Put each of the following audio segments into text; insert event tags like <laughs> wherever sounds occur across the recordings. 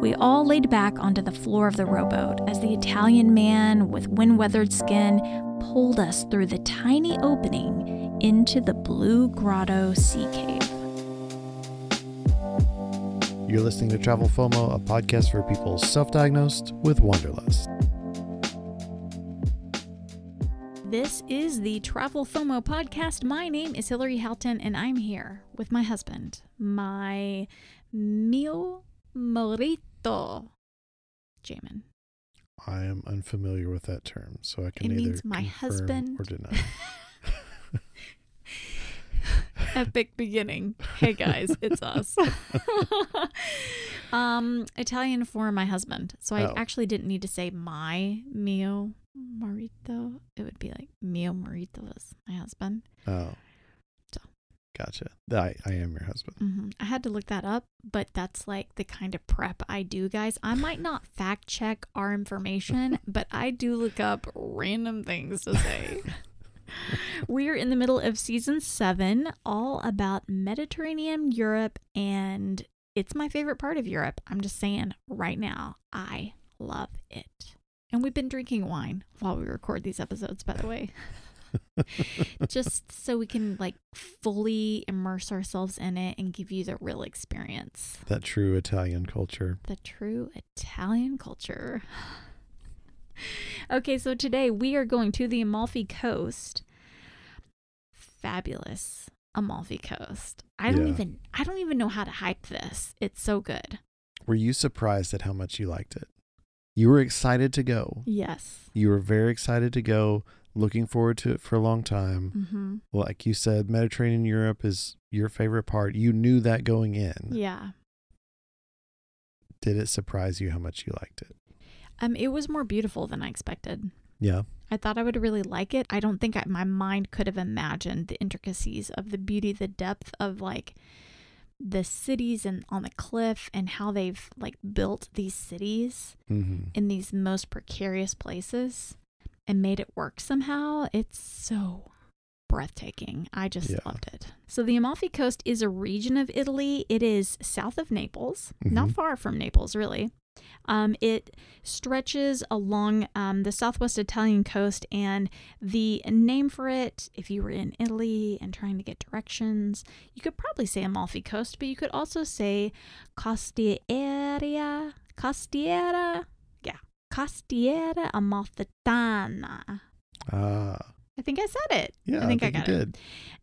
We all laid back onto the floor of the rowboat as the Italian man with wind weathered skin pulled us through the tiny opening into the Blue Grotto Sea Cave. You're listening to Travel FOMO, a podcast for people self diagnosed with Wanderlust. This is the Travel FOMO podcast. My name is Hilarie Houghton, and I'm here with my husband, my mio marito, Jamin. I am unfamiliar with that term, so I can It neither means my husband. or deny. <laughs> Epic beginning. Hey guys, it's us. <laughs> um, Italian for my husband. So I Oh. actually didn't need to say my mio marito. It would be like mio marito is my husband. Oh. Gotcha. I, I am your husband. hmm I had to look that up, but that's like the kind of prep I do, guys. I might not fact check our information, <laughs> but I do look up random things to say. <laughs> We're in the middle of season seven, all about Mediterranean Europe, and it's my favorite part of Europe. I'm just saying right now, I love it. And we've been drinking wine while we record these episodes, by the way <laughs> <laughs> just so we can like fully immerse ourselves in it and give you the real experience That true Italian culture. the true italian culture <sighs> okay so today we are going to the amalfi coast fabulous amalfi coast i don't Yeah. even i don't even know how to hype this it's so good Were you surprised at how much you liked it? You were excited to go. yes You were very excited to go, looking forward to it for a long time. mm-hmm. Like you said, Mediterranean Europe is your favorite part. You knew that going in. yeah Did it surprise you how much you liked it? um it was more beautiful than i expected Yeah. I thought I would really like it. I don't think I, my mind could have imagined the intricacies of the beauty, the depth of like the cities and on the cliff and how they've like built these cities Mm-hmm. in these most precarious places and made it work somehow. It's so breathtaking. I just Yeah. loved it. So the Amalfi Coast is a region of Italy. It is south of Naples, not Mhm. far from Naples, really. Um, it stretches along um, the southwest Italian coast, and the name for it, if you were in Italy and trying to get directions, you could probably say Amalfi Coast, but you could also say Costiera, Costiera, Costiera Amalfitana. Ah, I think I said it. yeah. I think I, you got it. did.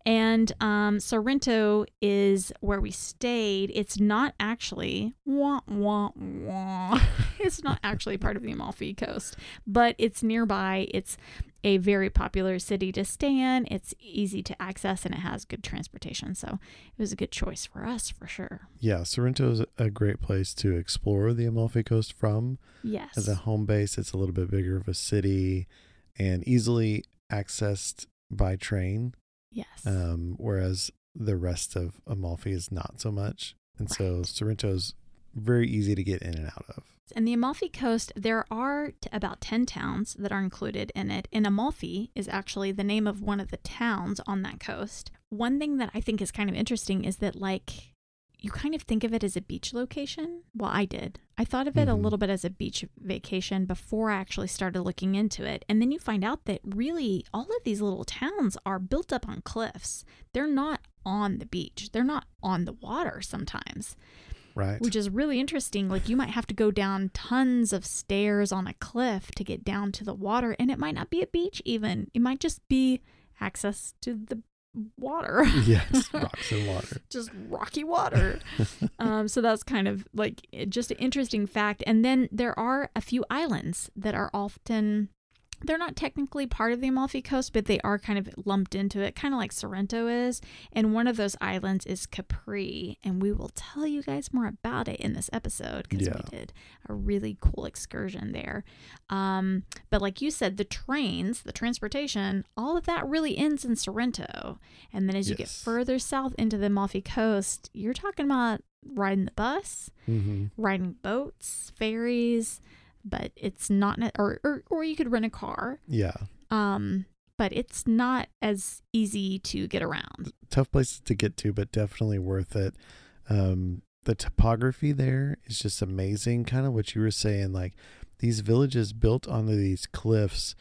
And um, Sorrento is where we stayed. It's not actually wah wah wah. <laughs> it's not actually part of the Amalfi Coast, but it's nearby. It's a very popular city to stay in. It's easy to access and it has good transportation. So it was a good choice for us for sure. Yeah, Sorrento is a great place to explore the Amalfi Coast from. Yes. As a home base, it's a little bit bigger of a city and easily accessed by train, yes. um, whereas the rest of Amalfi is not so much. And so Right. Sorrento's very easy to get in and out of. And the Amalfi Coast, there are t- about 10 towns that are included in it. And Amalfi is actually the name of one of the towns on that coast. One thing that I think is kind of interesting is that, like, you kind of think of it as a beach location. Well, I did. I thought of it a Mhm. little bit as a beach vacation before I actually started looking into it. And then you find out that really all of these little towns are built up on cliffs. They're not on the beach, they're not on the water sometimes Right. which is really interesting. Like you might have to go down tons of stairs on a cliff to get down to the water, and it might not be a beach even. It might just be access to the water. <laughs> yes, <laughs> rocks and water. just rocky water. <laughs> um, so that's kind of like just an interesting fact. And then there are a few islands that are often. They're not technically part of the Amalfi Coast, but they are kind of lumped into it, kind of like Sorrento is. And one of those islands is Capri. And we will tell you guys more about it in this episode because Yeah. we did a really cool excursion there. Um, but like you said, the trains, the transportation, all of that really ends in Sorrento. And then as you get further south into the Amalfi Coast, you're talking about riding the bus, hmm riding boats, ferries, but it's not, or, or, or you could rent a car. Yeah. Um, but it's not as easy to get around. Tough places to get to, but definitely worth it. Um, the topography there is just amazing. Kind of what you were saying, like these villages built onto these cliffs,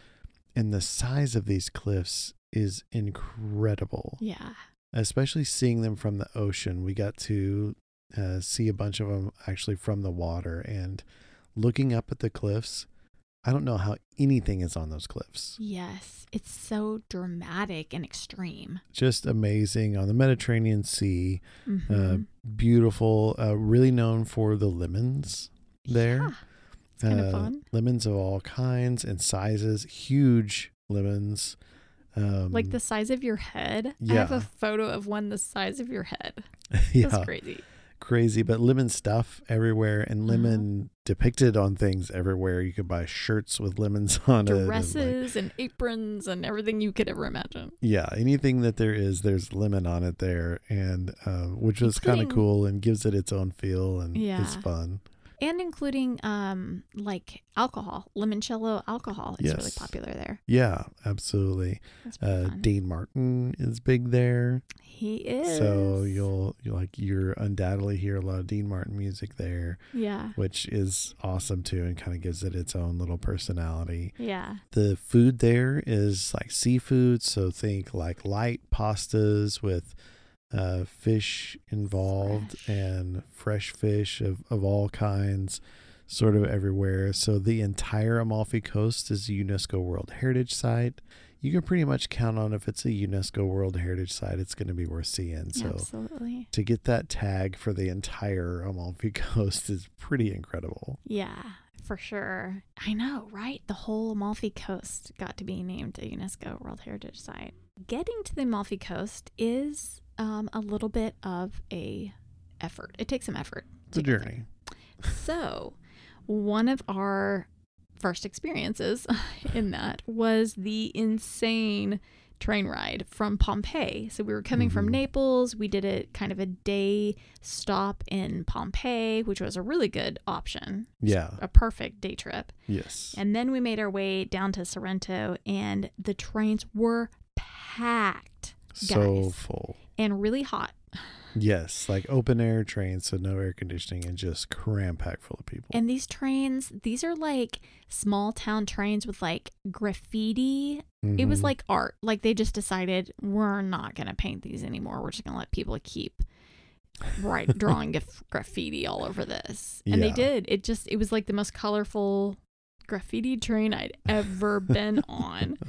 and the size of these cliffs is incredible. Yeah. Especially seeing them from the ocean. We got to uh, see a bunch of them actually from the water, and looking up at the cliffs. I don't know how anything is on those cliffs. Yes. It's so dramatic and extreme. Just amazing on the Mediterranean Sea. Mhm. Uh, beautiful, uh, really known for the lemons there. Yeah. Kind Uh, of fun. Lemons of all kinds and sizes, huge lemons. Um, Like the size of your head. I have a photo of one the size of your head. <laughs> yeah, That's crazy. Crazy, but lemon stuff everywhere and Uh-huh. lemon depicted on things everywhere. You could buy shirts with lemons <laughs> on it. and, like, Dresses and aprons and everything you could ever imagine. yeah, anything that there is, there's lemon on it there, and uh, which was kind of cool and gives it its own feel and it's fun. And including um like alcohol, limoncello alcohol is really popular there. Yeah, absolutely. Uh. Dean Martin is big there. he is. So you'll you like you're undoubtedly hear a lot of Dean Martin music there, Yeah. which is awesome too, and kind of gives it its own little personality. Yeah. The food there is like seafood, so think like light pastas with uh, fish involved Fresh. and fresh fish of, of all kinds, sort of everywhere. So the entire Amalfi Coast is a UNESCO World Heritage Site. You can pretty much count on if it's a UNESCO World Heritage Site, it's going to be worth seeing. So Absolutely. to get that tag for the entire Amalfi <laughs> Coast is pretty incredible. Yeah, for sure. I know, right? The whole Amalfi Coast got to be named a UNESCO World Heritage Site. Getting to the Amalfi Coast is um, a little bit of a effort. It takes some effort. It's a to get there. journey. <laughs> So, one of our first experiences <laughs> in that was the insane train ride from Pompeii. So, we were coming from Mhm. Naples. We did a kind of a day stop in Pompeii, which was a really good option, Yeah. a perfect day trip. Yes. And then we made our way down to Sorrento, and the trains were packed so full. and really hot. Yes, like open air trains, so no air conditioning and just cram packed full of people. And these trains, these are like small town trains with like graffiti. It was Mhm. like art. Like they just decided we're not going to paint these anymore. We're just going to let people keep right <laughs> drawing graffiti all over this. And they did. It just it was like the most colorful graffiti train I'd ever been on. <laughs>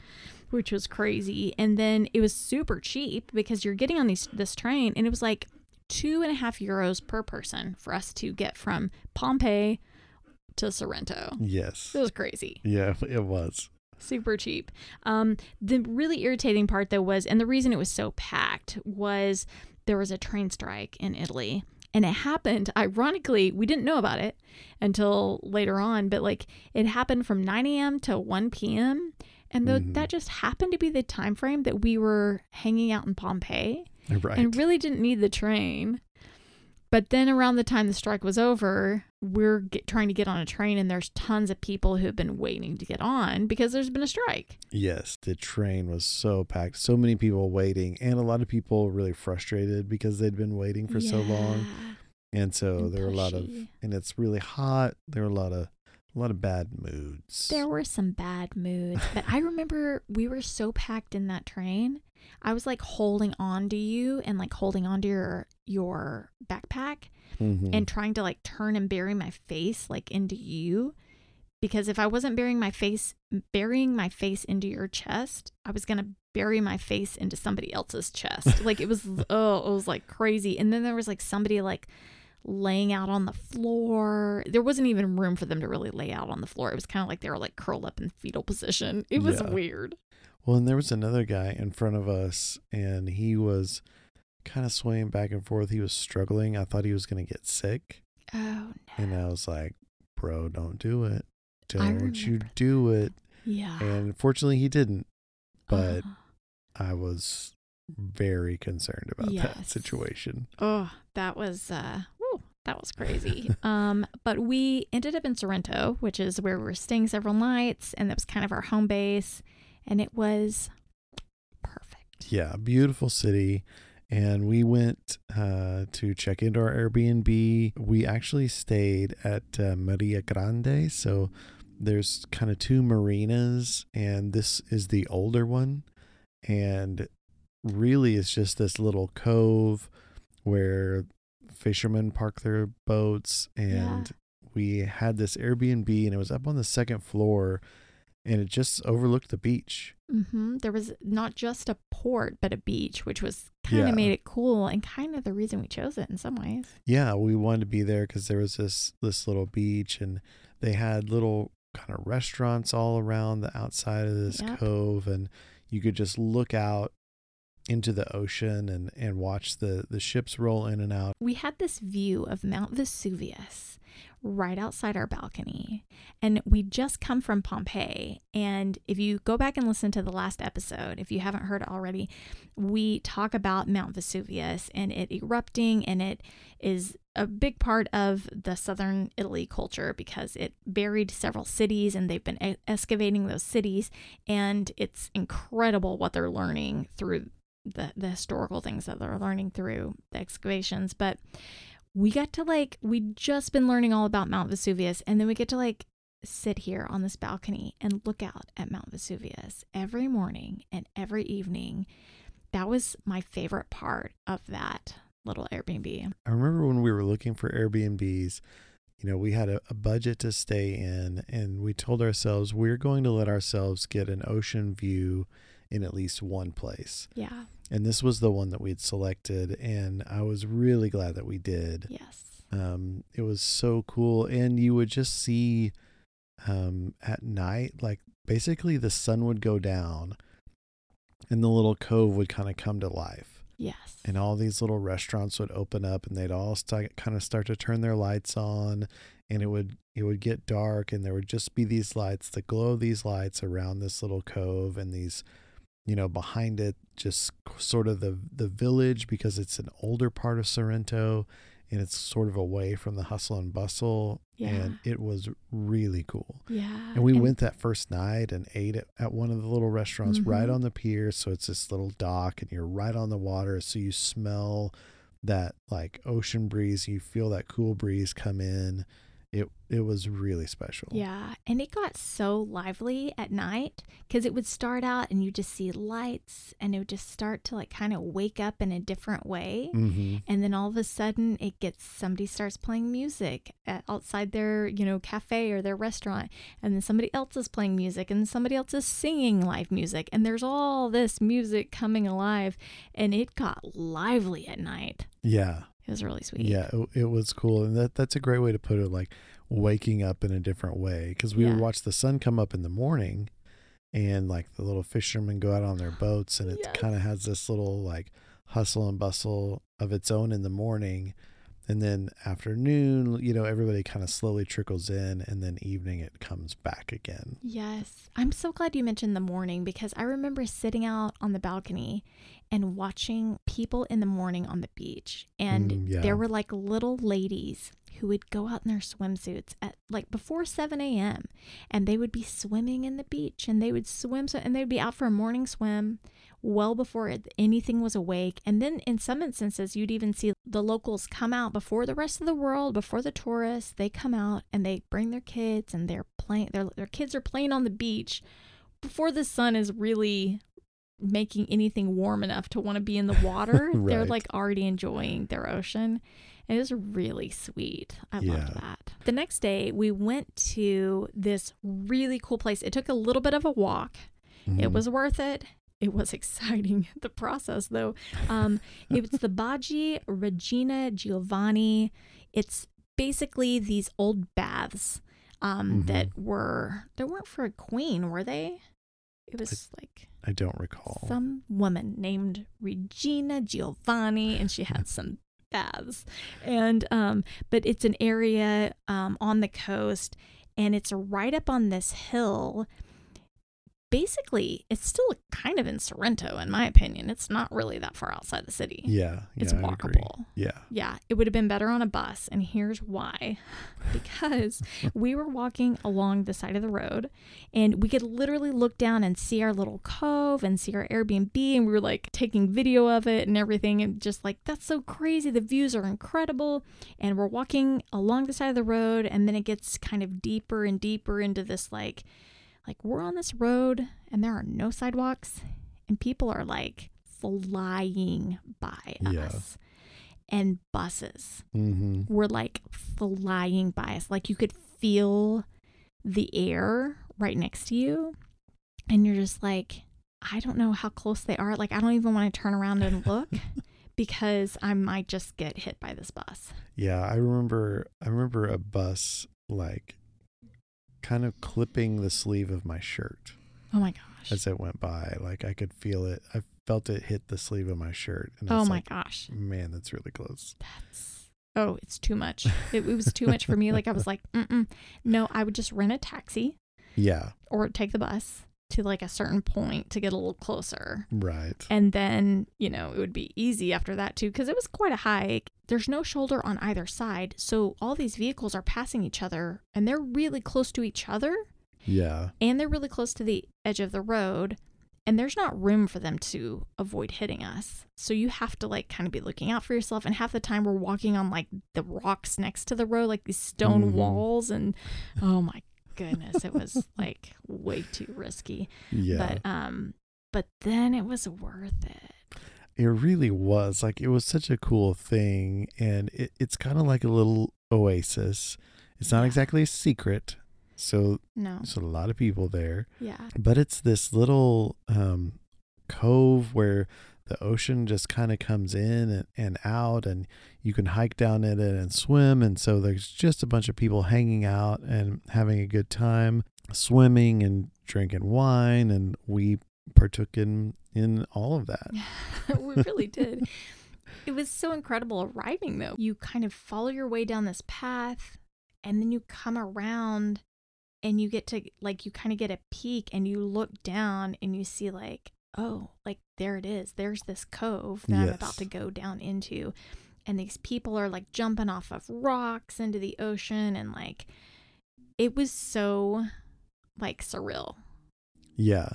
Which was crazy. And then it was super cheap because you're getting on these this train and it was like two and a half euros per person for us to get from Pompeii to Sorrento. yes. It was crazy. Yeah, it was. Super cheap. Um, the really irritating part though was, and the reason it was so packed was there was a train strike in Italy. And it happened, ironically, we didn't know about it until later on, but like it happened from 9 a.m. to 1 p.m. And though Mhm. that just happened to be the time frame that we were hanging out in Pompeii Right. and really didn't need the train. But then around the time the strike was over, we're get, trying to get on a train, and there's tons of people who have been waiting to get on because there's been a strike. yes, the train was so packed. So many people waiting, and a lot of people really frustrated because they'd been waiting for so long. And so and there were a lot of, and it's really hot. There were a lot of, a lot of bad moods. There were some bad moods, but I <laughs> remember we were so packed in that train. I was like holding on to you and like holding on to your your backpack Mhm. and trying to like turn and bury my face like into you because if I wasn't burying my face burying my face into your chest, I was going to bury my face into somebody else's chest. like it was <laughs> oh, it was like crazy. And then there was like somebody like laying out on the floor. There wasn't even room for them to really lay out on the floor. It was kind of like they were like curled up in fetal position. It was Yeah. weird. Well, and there was another guy in front of us, and he was kind of swaying back and forth. He was struggling. I thought he was going to get sick. Oh no. And I was like, bro, don't do it. Don't you remember do it. Yeah. And fortunately, he didn't. But Uh, I was very concerned about that situation. Oh, that was uh that was crazy. <laughs> um, but we ended up in Sorrento, which is where we were staying several nights, and that was kind of our home base, and it was perfect. Yeah, beautiful city. and we went uh, to check into our Airbnb. We actually stayed at uh, Marina Grande, so there's kind of two marinas, and this is the older one, and really it's just this little cove where fishermen park their boats and we had this Airbnb and it was up on the second floor and it just overlooked the beach. hmm There was not just a port, but a beach, which was kind of Yeah. made it cool and kind of the reason we chose it in some ways. Yeah, we wanted to be there because there was this this little beach and they had little kind of restaurants all around the outside of this Yep. cove and you could just look out into the ocean and and watch the the ships roll in and out. We had this view of Mount Vesuvius right outside our balcony. And we just come from Pompeii. And if you go back and listen to the last episode, if you haven't heard already, we talk about Mount Vesuvius and it erupting. And it is a big part of the southern Italy culture because it buried several cities and they've been excavating those cities. And it's incredible what they're learning through the, the historical things that they're learning through the excavations. But we got to like we'd just been learning all about Mount Vesuvius and then we get to like sit here on this balcony and look out at Mount Vesuvius every morning and every evening. That was my favorite part of that little Airbnb. I remember when we were looking for Airbnbs, you know, we had a, a budget to stay in and we told ourselves we're going to let ourselves get an ocean view in at least one place. Yeah. And this was the one that we had selected and I was really glad that we did. Yes. Um, it was so cool, and you would just see um, at night, like basically the sun would go down, and the little cove would kind of come to life, Yes. and all these little restaurants would open up, and they'd all start kind of start to turn their lights on, and it would it would get dark, and there would just be these lights, the glow of these lights around this little cove, and these you know behind it just sort of the the village because it's an older part of Sorrento and it's sort of away from the hustle and bustle Yeah. and it was really cool yeah. and we went that first night and ate at, at one of the little restaurants right Mhm. on the pier so it's this little dock and you're right on the water so you smell that like ocean breeze you feel that cool breeze come in it it was really special Yeah, and it got so lively at night because it would start out and you just see lights and it would just start to like kind of wake up in a different way. mm-hmm. And then all of a sudden it gets somebody starts playing music at, outside their, you know, cafe or their restaurant. And then somebody else is playing music and somebody else is singing live music. And there's all this music coming alive. And it got lively at night. yeah It was really sweet. Yeah, it, it was cool, and that that's a great way to put it. Like waking up in a different way, because we Yeah. would watch the sun come up in the morning, and like the little fishermen go out on their boats, and it Yes. kind of has this little like hustle and bustle of its own in the morning, and then afternoon, you know, everybody kind of slowly trickles in, and then evening it comes back again. Yes. I'm so glad you mentioned the morning because I remember sitting out on the balcony and watching people in the morning on the beach. And Mm, yeah. there were like little ladies who would go out in their swimsuits at like before 7 a.m. and they would be swimming in the beach and they would swim so, and they'd be out for a morning swim well before anything was awake. And then in some instances, you'd even see the locals come out before the rest of the world, before the tourists. They come out and they bring their kids and they're playing, their, their kids are playing on the beach before the sun is really making anything warm enough to want to be in the <laughs> water. They're like already enjoying their ocean. It was really sweet. I Yeah. loved that. The next day, we went to this really cool place. It took a little bit of a walk. It Mhm. was worth it. It was <laughs> exciting, the process though. Um, it was the Bagni Regina Giovanna. It's basically these old baths um, Mhm. that were, they weren't for a queen, were they? It was like I don't recall. some woman named Regina Giovanna, and she had some baths. And um, but it's an area um on the coast, and it's right up on this hill. Basically it's still kind of in Sorrento, in my opinion. It's not really that far outside the city. Yeah. It's yeah, I'd walkable. Yeah. Yeah, it would have been better on a bus. And here's why <laughs> because we were walking along the side of the road and we could literally look down and see our little cove and see our Airbnb. And we were like taking video of it and everything. And just like, that's so crazy. The views are incredible. And we're walking along the side of the road. And then it gets kind of deeper and deeper into this like, like we're on this road and there are no sidewalks and people are like flying by Yeah. us and buses Mm-hmm. were like flying by us. Like you could feel the air right next to you. And you're just like, I don't know how close they are. Like, I don't even want to turn around and <laughs> look because I might just get hit by this bus. Yeah, I remember I remember a bus like kind of clipping the sleeve of my shirt Oh my gosh. as it went by. Like I could feel it. I felt it hit the sleeve of my shirt. And oh my like, gosh. man, that's really close. That's, oh, it's too much. It, it was too much for me. Like, I was like, mm-mm. no, I would just rent a taxi <laughs> Yeah, or take the bus to like a certain point to get a little closer. right. And then, you know, it would be easy after that too, because it was quite a hike. There's no shoulder on either side. So all these vehicles are passing each other and they're really close to each other Yeah, and they're really close to the edge of the road. And there's not room for them to avoid hitting us. So you have to like kind of be looking out for yourself. And half the time we're walking on like the rocks next to the road, like these stone Mhm. walls. And oh my goodness, it was <laughs> like way too risky. yeah. But um, but then it was worth it. it really was. Like it was such a cool thing, and it, it's kind of like a little oasis. It's not Yeah. exactly a secret, so No. there's a lot of people there. Yeah. but it's this little um, cove where the ocean just kind of comes in and, and out and you can hike down in it and swim and so there's just a bunch of people hanging out and having a good time swimming and drinking wine and we partook in in all of that <laughs> we really did. It was so incredible arriving though. You kind of follow your way down this path and then you come around and you get to like you kind of get a peek and you look down and you see like oh like there it is. There's this cove that i'm about to go down into. And these people are like jumping off of rocks into the ocean. And like it was so like surreal. Yeah.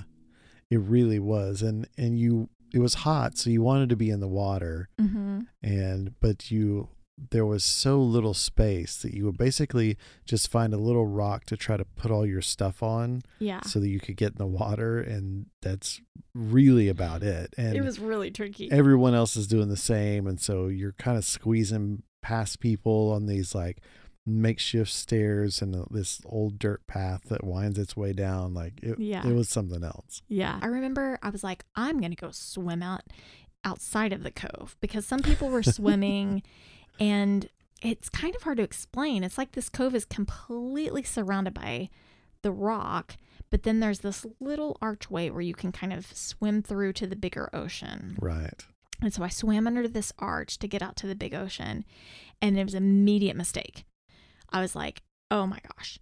It really was. And and you it was hot so you wanted to be in the water. Mm-hmm. and but you there was so little space that you would basically just find a little rock to try to put all your stuff on yeah so that you could get in the water and that's really about it and it was really tricky everyone else is doing the same and so you're kind of squeezing past people on these like makeshift stairs and this old dirt path that winds its way down like it, Yeah. it was something else Yeah. I remember I was like, I'm going to go swim out outside of the cove because some people were <laughs> swimming and it's kind of hard to explain. It's like this cove is completely surrounded by the rock, but then there's this little archway where you can kind of swim through to the bigger ocean. right And so I swam under this arch to get out to the big ocean, and it was an immediate mistake. I was like, oh my gosh,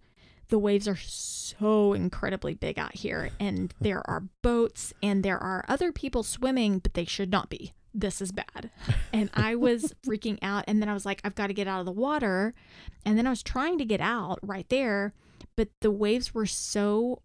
the waves are so incredibly big out here, and there are boats, and there are other people swimming, but they should not be. This is bad. <laughs> And I was freaking out. And then I was like, I've got to get out of the water. And then I was trying to get out right there, but the waves were so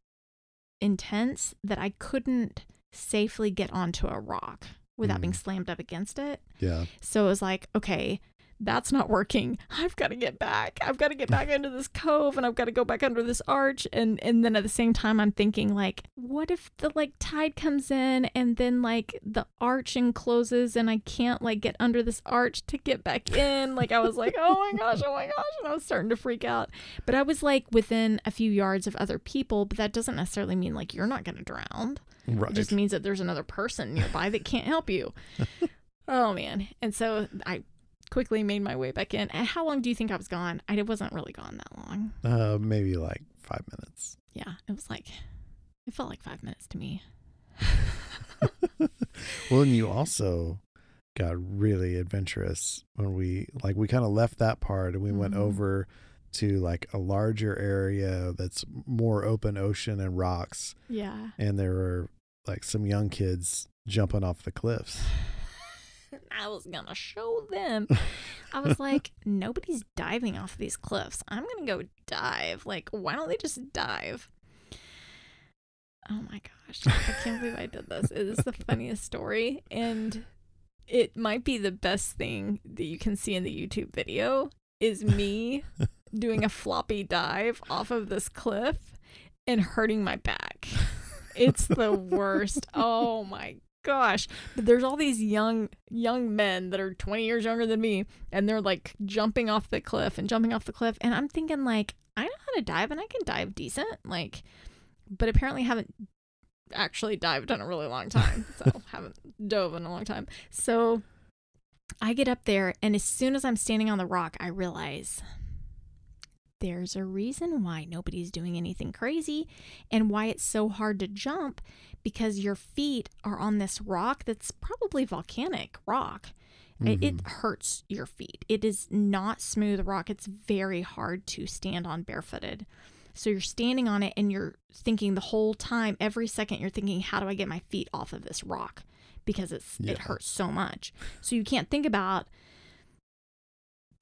intense that I couldn't safely get onto a rock without being Mm. slammed up against it. yeah So it was like, okay, that's not working. I've got to get back. I've got to get back into this cove and I've got to go back under this arch. And and then at the same time I'm thinking like, what if the like tide comes in and then like the arch encloses and I can't like get under this arch to get back in? Like I was like, oh my gosh, oh my gosh. And I was starting to freak out. But I was like within a few yards of other people, but that doesn't necessarily mean like you're not gonna drown. right It just means that there's another person nearby that can't help you. <laughs> oh man. And so I quickly made my way back in. And how long do you think I was gone? I wasn't really gone that long. uh maybe like five minutes Yeah, it was like it felt like 5 minutes to me. <laughs> well and you also got really adventurous when we like we kind of left that part and we went Mhm. over to like a larger area that's more open ocean and rocks Yeah. and there were like some young kids jumping off the cliffs. I was gonna show them. I was like, <laughs> nobody's diving off these cliffs. I'm gonna go dive. Like, why don't they just dive? Oh my gosh. I can't believe I did this. It is the funniest story. And it might be the best thing that you can see in the YouTube video is me <laughs> doing a floppy dive off of this cliff and hurting my back. It's the worst. <laughs> Oh my gosh. But there's all these young young men that are 20 years younger than me and they're like jumping off the cliff and jumping off the cliff and I'm thinking like I know how to dive and I can dive decent like but apparently haven't actually dived in a really long time. <laughs> So haven't dove in a long time. So I get up there and as soon as I'm standing on the rock I realize there's a reason why nobody's doing anything crazy and why it's so hard to jump because your feet are on this rock that's probably volcanic rock. It, it hurts your feet. It is not smooth rock. It's very hard to stand on barefooted. So you're standing on it and you're thinking the whole time, every second, you're thinking, how do I get my feet off of this rock? Because it's Yeah. it hurts so much. So you can't think about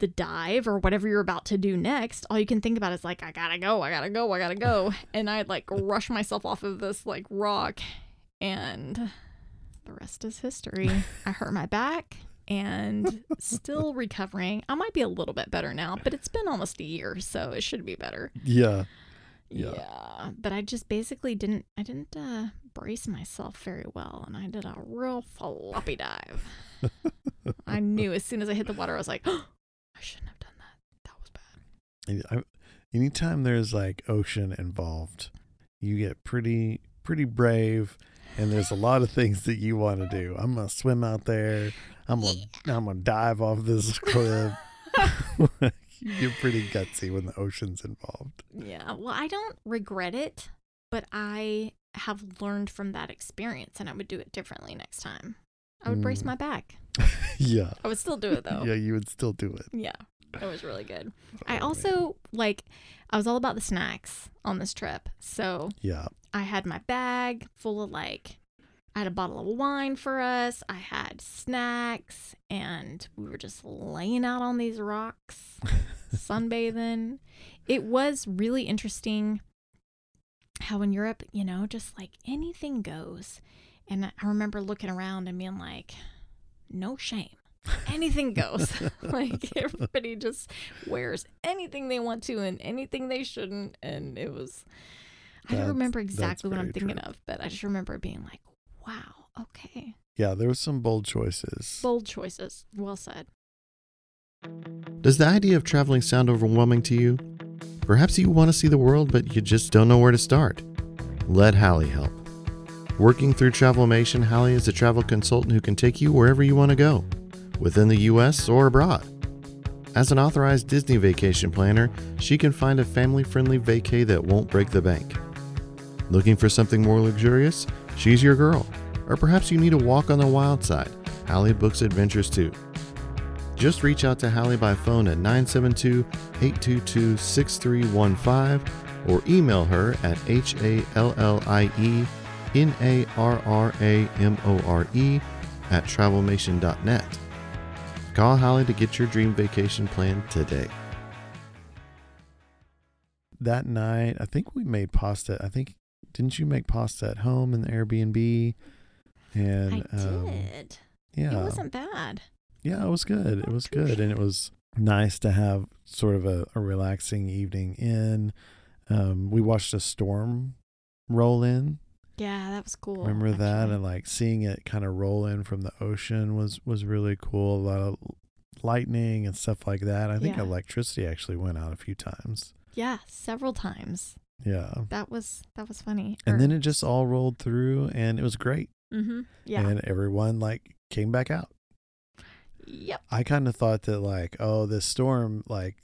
the dive or whatever you're about to do next. All you can think about is like, I gotta go, I gotta go, I gotta go. <laughs> and I'd like rush myself off of this like rock and the rest is history. <laughs> I hurt my back and still recovering. I might be a little bit better now, but it's been almost a year, so it should be better. Yeah. Yeah. Yeah. but I just basically didn't I didn't uh brace myself very well and I did a real floppy dive. <laughs> I knew as soon as I hit the water I was like, <gasps> oh, I shouldn't have done that. That was bad. I, anytime there's like ocean involved, you get pretty pretty brave and there's a lot of things that you want to do. I'm gonna swim out there. I'm gonna I'm gonna dive off this <laughs> cliff. <laughs> <laughs> You're pretty gutsy when the ocean's involved. Yeah, well, I don't regret it, but I have learned from that experience and I would do it differently next time. I would brace Mm. my back. <laughs> yeah. I would still do it though. Yeah, you would still do it. Yeah, it was really good. Oh, I man. also like I was all about the snacks on this trip. So Yeah. I had my bag full of like I had a bottle of wine for us. I had snacks and we were just laying out on these rocks, <laughs> sunbathing. It was really interesting how in Europe, you know, just like anything goes. And I remember looking around and being like, no shame. Anything goes. <laughs> like everybody just wears anything they want to and anything they shouldn't. And it was, I don't remember exactly what I'm thinking true. of, but I just remember being like, wow, okay. Yeah, there was some bold choices. Bold choices. Well said. Does the idea of traveling sound overwhelming to you? Perhaps you want to see the world, but you just don't know where to start. Let Hallie help. Working through Travelmation, Hallie is a travel consultant who can take you wherever you want to go, within the U.S. or abroad. As an authorized Disney vacation planner, she can find a family friendly vacay that won't break the bank. Looking for something more luxurious? She's your girl. Or perhaps you need a walk on the wild side. Hallie books adventures too. Just reach out to Hallie by phone at 972 822 6315 or email her at H A L L I E N A R R A M O R E at travelmation.net. Call Hallie to get your dream vacation plan today. that night, I think we made pasta. I think didn't you make pasta at home in the Airbnb? And I um, did. yeah, It wasn't bad. yeah, it was good. It was good, and it was nice to have sort of a, a relaxing evening in. Um, we watched a storm roll in. Yeah, that was cool. Remember that, and like seeing it kind of roll in from the ocean was was really cool. A lot of lightning and stuff like that. I think Yeah. electricity actually went out a few times. yeah, several times. Yeah. That was that was funny. And then it just all rolled through and it was great. mm-hmm. Yeah. And everyone like came back out. yep. I kind of thought that like, oh, this storm like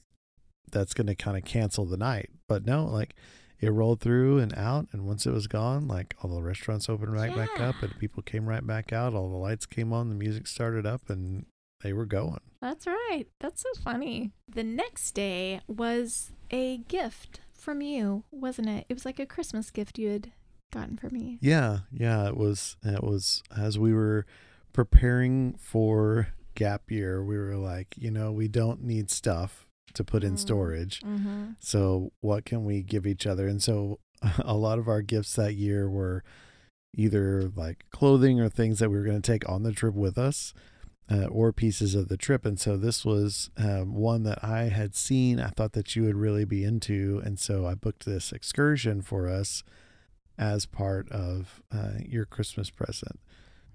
that's going to kind of cancel the night. But no, like it rolled through and out and once it was gone, like all the restaurants opened right back up and people came right back out, all the lights came on, the music started up and they were going. That's right. That's so funny. The next day was a gift from you, wasn't it? It was like a Christmas gift you had gotten for me. Yeah, yeah, it was it was as we were preparing for gap year, we were like, you know, we don't need stuff to put in Mm. storage. Mm-hmm. So what can we give each other? And so <laughs> a lot of our gifts that year were either like clothing or things that we were going to take on the trip with us. Uh, or pieces of the trip. And so this was um, one that I had seen. I thought that you would really be into. And so I booked this excursion for us as part of uh, your Christmas present.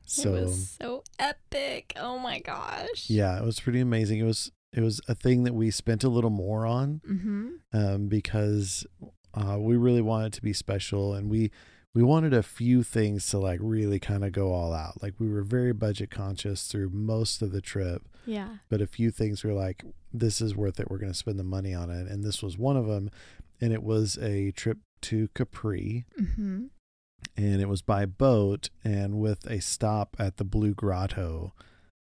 So it was so epic. Oh my gosh. yeah, it was pretty amazing. It was it was a thing that we spent a little more on Mm-hmm. um, because uh, we really wanted it to be special and we we wanted a few things to like really kind of go all out. Like we were very budget conscious through most of the trip, Yeah. but a few things we were like, this is worth it. We're going to spend the money on it, and this was one of them. And it was a trip to Capri, Mm-hmm. and it was by boat and with a stop at the Blue Grotto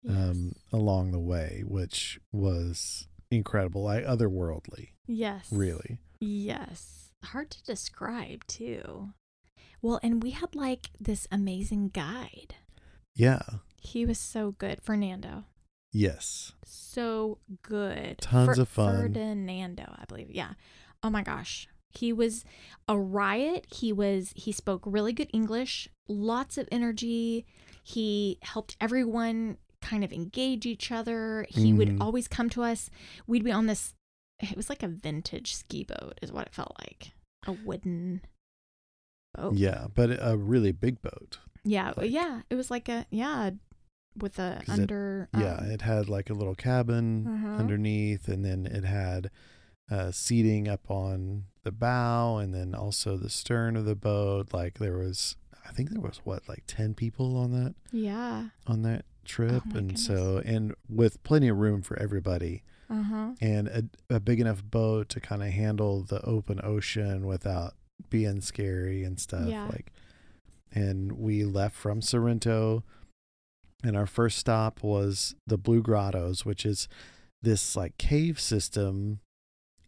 um, along the way, which was incredible, like otherworldly, yes. really. Yes. Hard to describe too. Well, and we had like this amazing guide. Yeah. He was so good, Fernando. Yes. So good. Tons of fun. Ferdinando, I believe. Yeah. Oh my gosh. He was a riot. He was he spoke really good English, lots of energy. He helped everyone kind of engage each other. He would Mhm. always come to us. We'd be on this it was like a vintage ski boat is what it felt like. A wooden boat. Yeah, but a really big boat. Yeah, Like- yeah. It was like a yeah, with a 'Cause it- under yeah, um, it had like a little cabin Uh-huh. underneath, and then it had uh, seating up on the bow, and then also the stern of the boat. Like there was, I think there was what like ten people on that yeah. on that trip, Oh and so and with plenty of room for everybody, Uh huh. and a, a big enough boat to kind of handle the open ocean without being scary and stuff. Yeah. Like, and we left from Sorrento, and our first stop was the Blue Grottos, which is this like cave system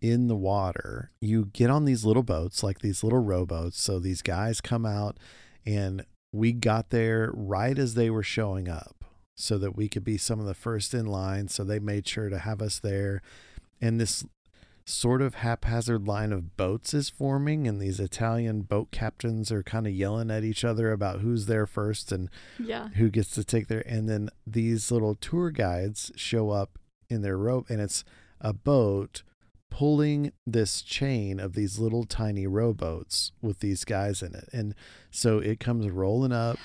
in the water. You get on these little boats, like these little rowboats. So these guys come out, and we got there right as they were showing up so that we could be some of the first in line. So they made sure to have us there. And this sort of haphazard line of boats is forming, and these Italian boat captains are kind of yelling at each other about who's there first and Yeah. who gets to take their. And then these little tour guides show up in their rope, and it's a boat pulling this chain of these little tiny rowboats with these guys in it. And so it comes rolling up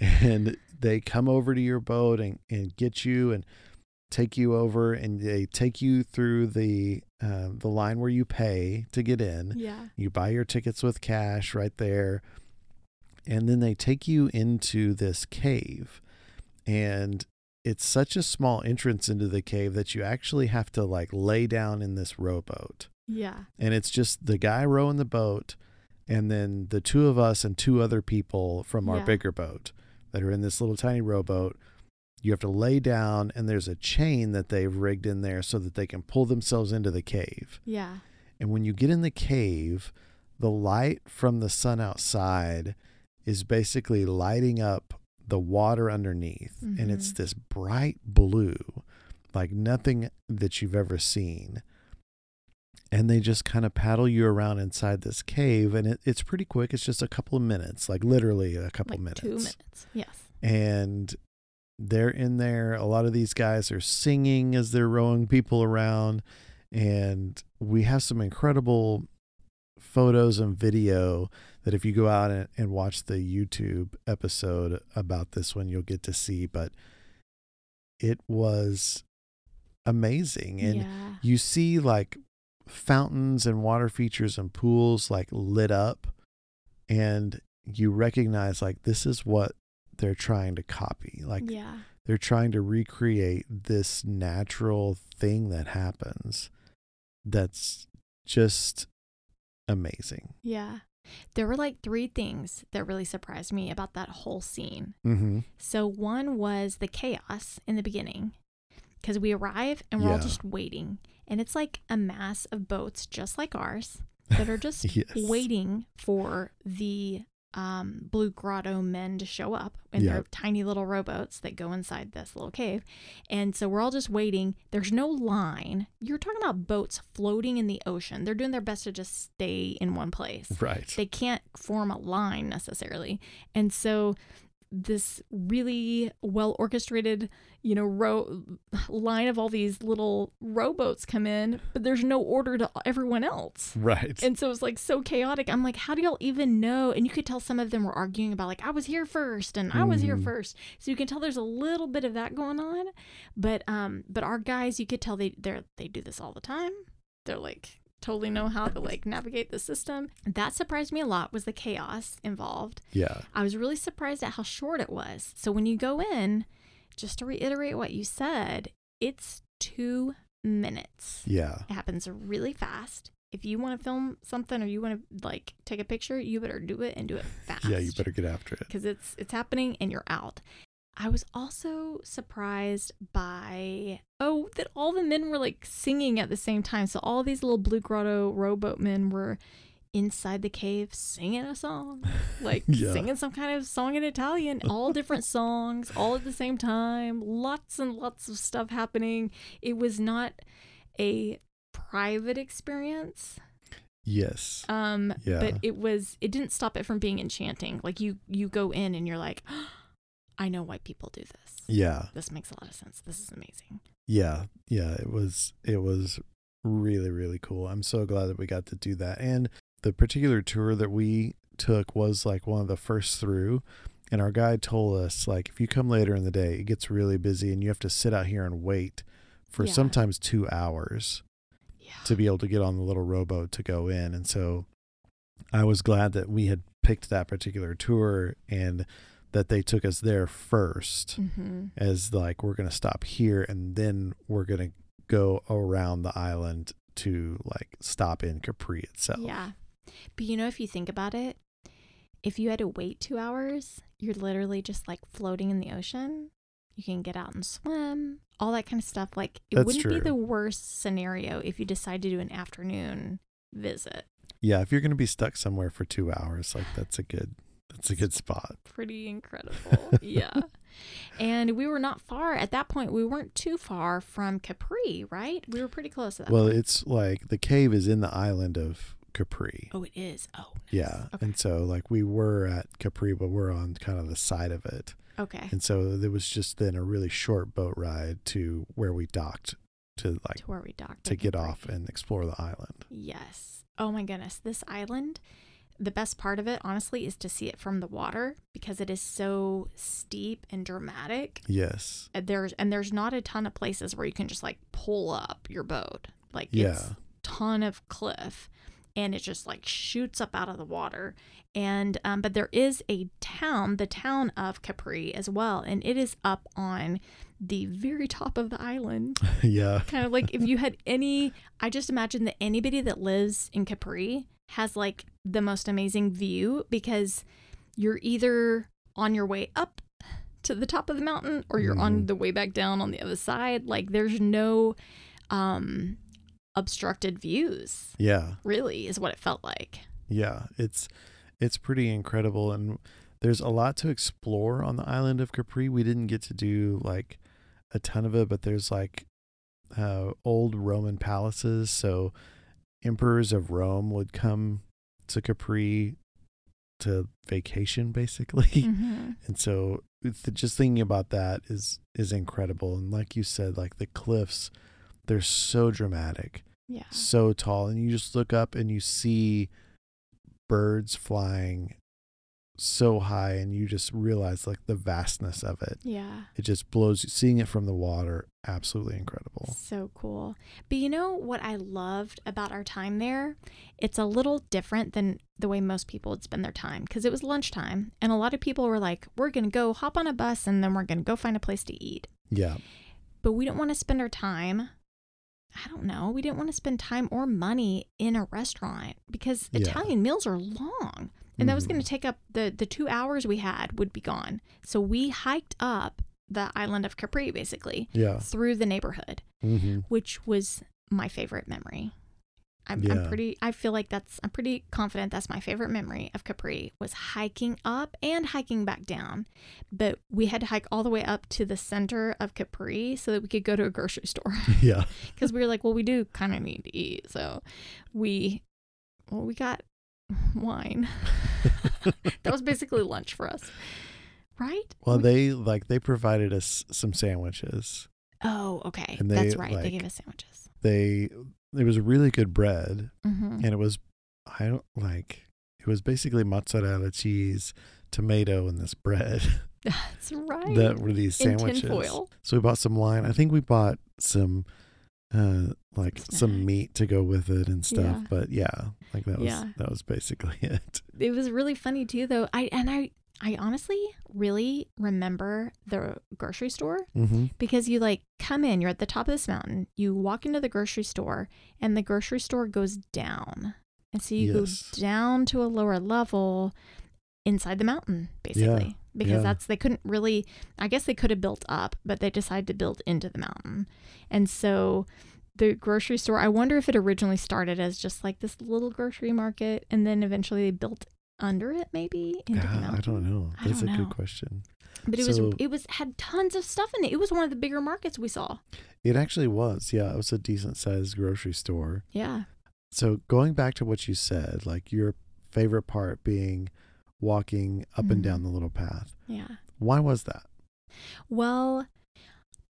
and they come over to your boat and, and get you and take you over and they take you through the um, the line where you pay to get in. Yeah. You buy your tickets with cash right there. And then they take you into this cave. And it's such a small entrance into the cave that you actually have to like lay down in this rowboat. Yeah. And it's just the guy rowing the boat and then the two of us and two other people from our Yeah. bigger boat that are in this little tiny rowboat. You have to lay down and there's a chain that they've rigged in there so that they can pull themselves into the cave. Yeah. And when you get in the cave, the light from the sun outside is basically lighting up the water underneath. And it's Mhm. this bright blue, like nothing that you've ever seen. And they just kind of paddle you around inside this cave. And it, it's pretty quick. It's just a couple of minutes, like literally a couple Like minutes two minutes. Yes. and they're in there. A lot of these guys are singing as they're rowing people around, and we have some incredible photos and video that if you go out and, and watch the YouTube episode about this one, you'll get to see. But it was amazing, and yeah. you see like fountains and water features and pools like lit up and you recognize like this is what they're trying to copy like yeah. they're trying to recreate this natural thing that happens that's just amazing Yeah. There were like three things that really surprised me about that whole scene. mm-hmm. So one was the chaos in the beginning. Because we arrive and we're all just waiting. And it's like a mass of boats just like ours that are just <laughs> Yes. waiting for the um, Blue Grotto men to show up in their Yep. tiny little rowboats that go inside this little cave. And so we're all just waiting. There's no line. You're talking about boats floating in the ocean. They're doing their best to just stay in one place Right. they can't form a line necessarily. And so this really well orchestrated, you know, row line of all these little rowboats come in, but there's no order to everyone else. right. And so it's like so chaotic. I'm like, how do y'all even know? And you could tell some of them were arguing about like I was here first and I was here Mhm. first. So you can tell there's a little bit of that going on. But um but our guys, you could tell they they they do this all the time. They're like totally know how to like navigate the system. That surprised me a lot was the chaos involved. yeah. I was really surprised at how short it was. So when you go in, just to reiterate what you said, it's 2 minutes. Yeah. It happens really fast. If you want to film something or you want to like take a picture, you better do it and do it fast. <laughs> Yeah. You better get after it. because it's it's happening and you're out. I was also surprised by oh that all the men were like singing at the same time. So all these little Blue Grotto rowboat men were inside the cave singing a song, <laughs> like Yeah. singing some kind of song in Italian, all different <laughs> songs, all at the same time. Lots and lots of stuff happening. It was not a private experience Yes. um Yeah. but it was it didn't stop it from being enchanting like you you go in and you're like i know why people do this yeah. this makes a lot of sense this is amazing Yeah. Yeah. It was. It was really really cool. I'm so glad that we got to do that. And the particular tour that we took was like one of the first through. And our guide told us like if you come later in the day, it gets really busy and you have to sit out here and wait for Yeah. sometimes two hours. yeah to be able to get on the little rowboat to go in. And so I was glad that we had picked that particular tour and that they took us there first mm-hmm. as like we're to stop here and then we're to go around the island to like stop in Capri itself. yeah. But you know if you think about it if you had to wait two hours you're literally just like floating in the ocean. You can get out and swim all that kind of stuff. Like it That's wouldn't be the worst scenario if you decide to do an afternoon visit. Yeah, if you're going to be stuck somewhere for 2 hours, like that's a good that's a good spot. pretty incredible. <laughs> yeah. And we were not far at that point. We weren't too far from Capri, right? We were pretty close to that. Well, point. it's like the cave is in the island of Capri. oh, it is. Oh, nice. Yeah. Okay. And so like we were at Capri but we're on kind of the side of it. okay. And so there was just then a really short boat ride to where we docked to like to where we docked to get Capri. off and explore the island. Yes. Oh my goodness. This island, the best part of it, honestly, is to see it from the water because it is so steep and dramatic. Yes. And There's and there's not a ton of places where you can just like pull up your boat. Like it's Yeah. ton of cliff and it just like shoots up out of the water. And um, but there is a town, the town of Capri as well, and it is up on the very top of the island. <laughs> yeah. kind of like if you had any I just imagine that anybody that lives in Capri has like the most amazing view because you're either on your way up to the top of the mountain or you're on Mhm. the way back down on the other side. Like there's no um obstructed views, Yeah. really, is what it felt like. Yeah. It's it's pretty incredible and there's a lot to explore on the island of Capri. We didn't get to do like a ton of it, but there's like uh, old Roman palaces. So emperors of Rome would come to Capri to vacation, basically. <laughs> Mhm. And so the- just thinking about that is is incredible. And like you said, like the cliffs, they're so dramatic, Yeah. so tall, and you just look up and you see birds flying so high, and you just realize like the vastness of it. Yeah. It just blows. you Seeing it from the water, absolutely incredible. So cool. But you know what I loved about our time there? It's a little different than the way most people would spend their time because it was lunchtime and a lot of people were like, we're going to go hop on a bus and then we're going to go find a place to eat. Yeah, But we don't want to spend our time. I don't know. We didn't want to spend time or money in a restaurant because Yeah. Italian meals are long. And that was Mhm. going to take up the the 2 hours we had would be gone. So we hiked up the island of Capri, basically, Yeah. through the neighborhood, hmm which was my favorite memory. I'm, I'm pretty. I feel like that's. I'm pretty confident that's my favorite memory of Capri was hiking up and hiking back down, but we had to hike all the way up to the center of Capri so that we could go to a grocery store <laughs> Yeah. <laughs> because we were like, well, we do kind of need to eat, so we, well, we got <laughs> wine. <laughs> that was basically lunch for us, right? Well, We- they like they provided us some sandwiches. Oh, okay, they, that's right. they gave us sandwiches. They it was really good bread, hmm and it was I don't like it was basically mozzarella cheese, tomato, and this bread <laughs> That's right. that were these In sandwiches. So we bought some wine. I think we bought some uh like some meat to go with it and stuff. Yeah. But yeah, like that was Yeah. that was basically <laughs> it. it was really funny too though i and i i honestly really remember the grocery store Mm-hmm. because you like come in you're at the top of this mountain you walk into the grocery store and the grocery store goes down and so you Yes. go down to a lower level inside the mountain basically because yeah. that's they couldn't really i guess they could have built up but they decided to build into the mountain and so the grocery store i wonder if it originally started as just like this little grocery market and then eventually they built under it maybe Yeah, I don't know. That's don't a know. good question. but it So- was it was had tons of stuff in it it was one of the bigger markets we saw It actually was. Yeah, it was a decent sized grocery store. yeah So going back to what you said, like your favorite part being walking up and Mhm. down the little path. yeah Why was that? Well,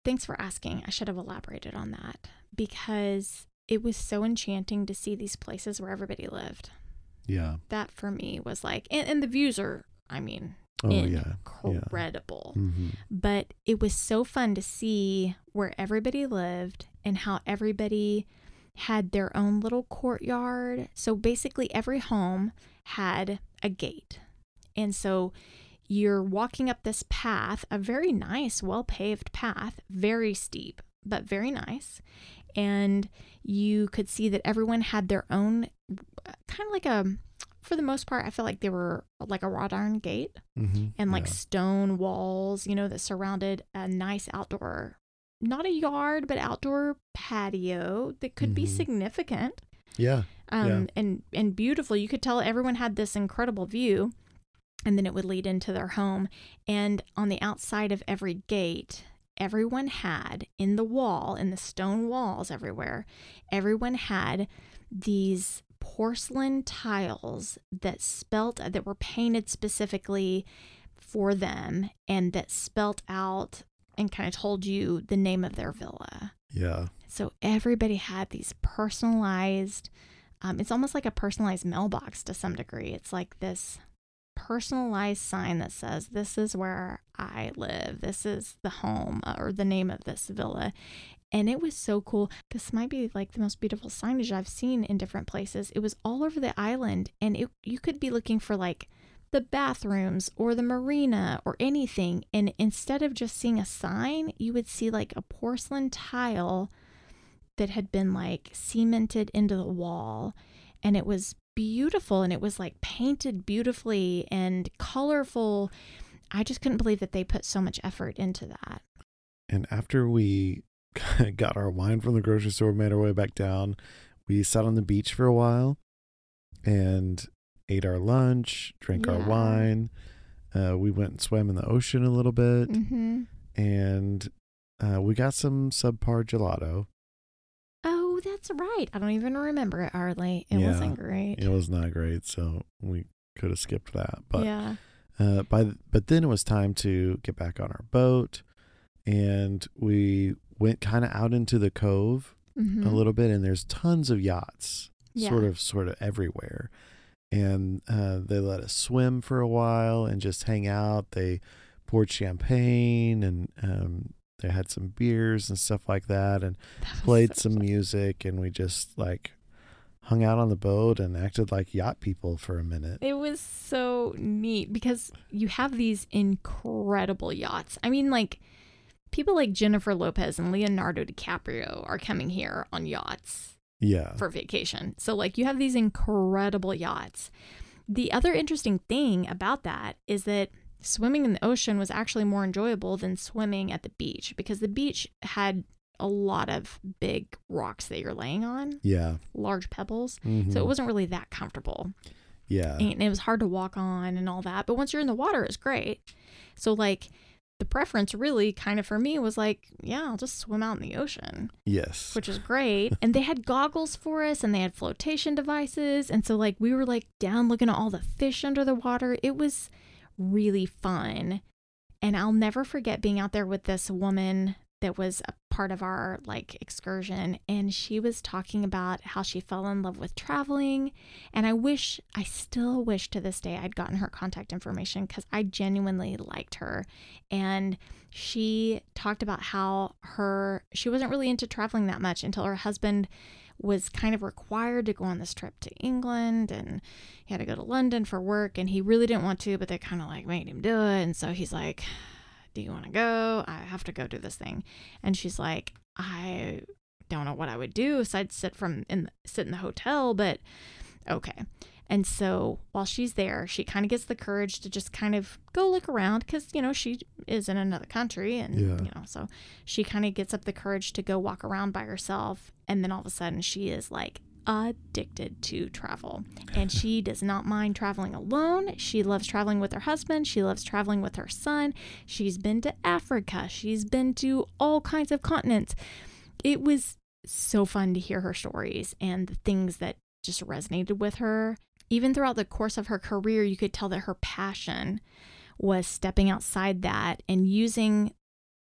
thanks for asking. I should have elaborated on that because it was so enchanting to see these places where everybody lived. Yeah. That for me was like, and, and the views are, I mean, Oh yeah. Yeah. incredible. hmm But it was so fun to see where everybody lived and how everybody had their own little courtyard. So basically, every home had a gate. And so you're walking up this path, a very nice, well paved path, very steep, but very nice. And you could see that everyone had their own, kind of like a, for the most part, I feel like they were like a wrought iron gate hmm and like stone walls, you know, that surrounded a nice outdoor, not a yard, but outdoor patio that could be Mhm. significant yeah. um, Yeah. and and beautiful. You could tell everyone had this incredible view, and then it would lead into their home. And on the outside of every gate, everyone had in the wall, in the stone walls everywhere, everyone had these porcelain tiles that spelt that were painted specifically for them and that spelt out and kind of told you the name of their villa. Yeah. So everybody had these personalized, um, it's almost like a personalized mailbox to some degree. It's like this personalized sign that says, This is where I live. This is the home uh, or the name of this villa. And it was so cool. This might be like the most beautiful signage I've seen in different places. It was all over the island, and it, you could be looking for like the bathrooms or the marina or anything. And instead of just seeing a sign, you would see like a porcelain tile that had been like cemented into the wall. And it was beautiful and it was like painted beautifully and colorful. I just couldn't believe that they put so much effort into that. And after we <laughs> got our wine from the grocery store, made our way back down, we sat on the beach for a while and ate our lunch, drank our wine. Uh, we went and swam in the ocean a little bit, Mm-hmm. and uh, we got some subpar gelato. That's right. I don't even remember it hardly. It Yeah. wasn't great. It was not great, so we could have skipped that. But yeah. uh, by th- but then it was time to get back on our boat, and we went kind of out into the cove Mhm. a little bit, and there's tons of yachts, Yeah. sort of, sort of everywhere. And uh, they let us swim for a while and just hang out. They poured champagne and um, they had some beers and stuff like that, and That played so some fun. music. And we just like hung out on the boat and acted like yacht people for a minute. It was so neat because you have these incredible yachts. I mean, like people like Jennifer Lopez and Leonardo DiCaprio are coming here on yachts Yeah, for vacation. So, like, you have these incredible yachts. The other interesting thing about that is that swimming in the ocean was actually more enjoyable than swimming at the beach because the beach had a lot of big rocks that you're laying on, Yeah. large pebbles. So Mhm. it wasn't really that comfortable. yeah. And it was hard to walk on and all that. But once you're in the water, it's great. So, like, the preference really kind of for me was like, yeah, I'll just swim out in the ocean, Yes. which is <laughs> great. and they had goggles for us and they had flotation devices. And so, like, we were like down looking at all the fish under the water. It was really fun. And I'll never forget being out there with this woman that was a part of our like excursion and she was talking about how she fell in love with traveling and I wish I still wish to this day I'd gotten her contact information cuz I genuinely liked her and she talked about how her she wasn't really into traveling that much until her husband was kind of required to go on this trip to England and he had to go to London for work and he really didn't want to but they kind of like made him do it and so he's like do you want to go? I have to go do this thing. And she's like, I don't know what I would do. So I'd sit from in sit in the hotel, but okay. And so while she's there, she kind of gets the courage to just kind of go look around because you know she is in another country, and Yeah. you know so she kind of gets up the courage to go walk around by herself, and then all of a sudden she is like addicted to travel and she <laughs> does not mind traveling alone. She loves traveling with her husband. She loves traveling with her son. She's been to Africa. She's been to all kinds of continents. It was so fun to hear her stories and the things that just resonated with her. Even throughout the course of her career, you could tell that her passion was stepping outside that and using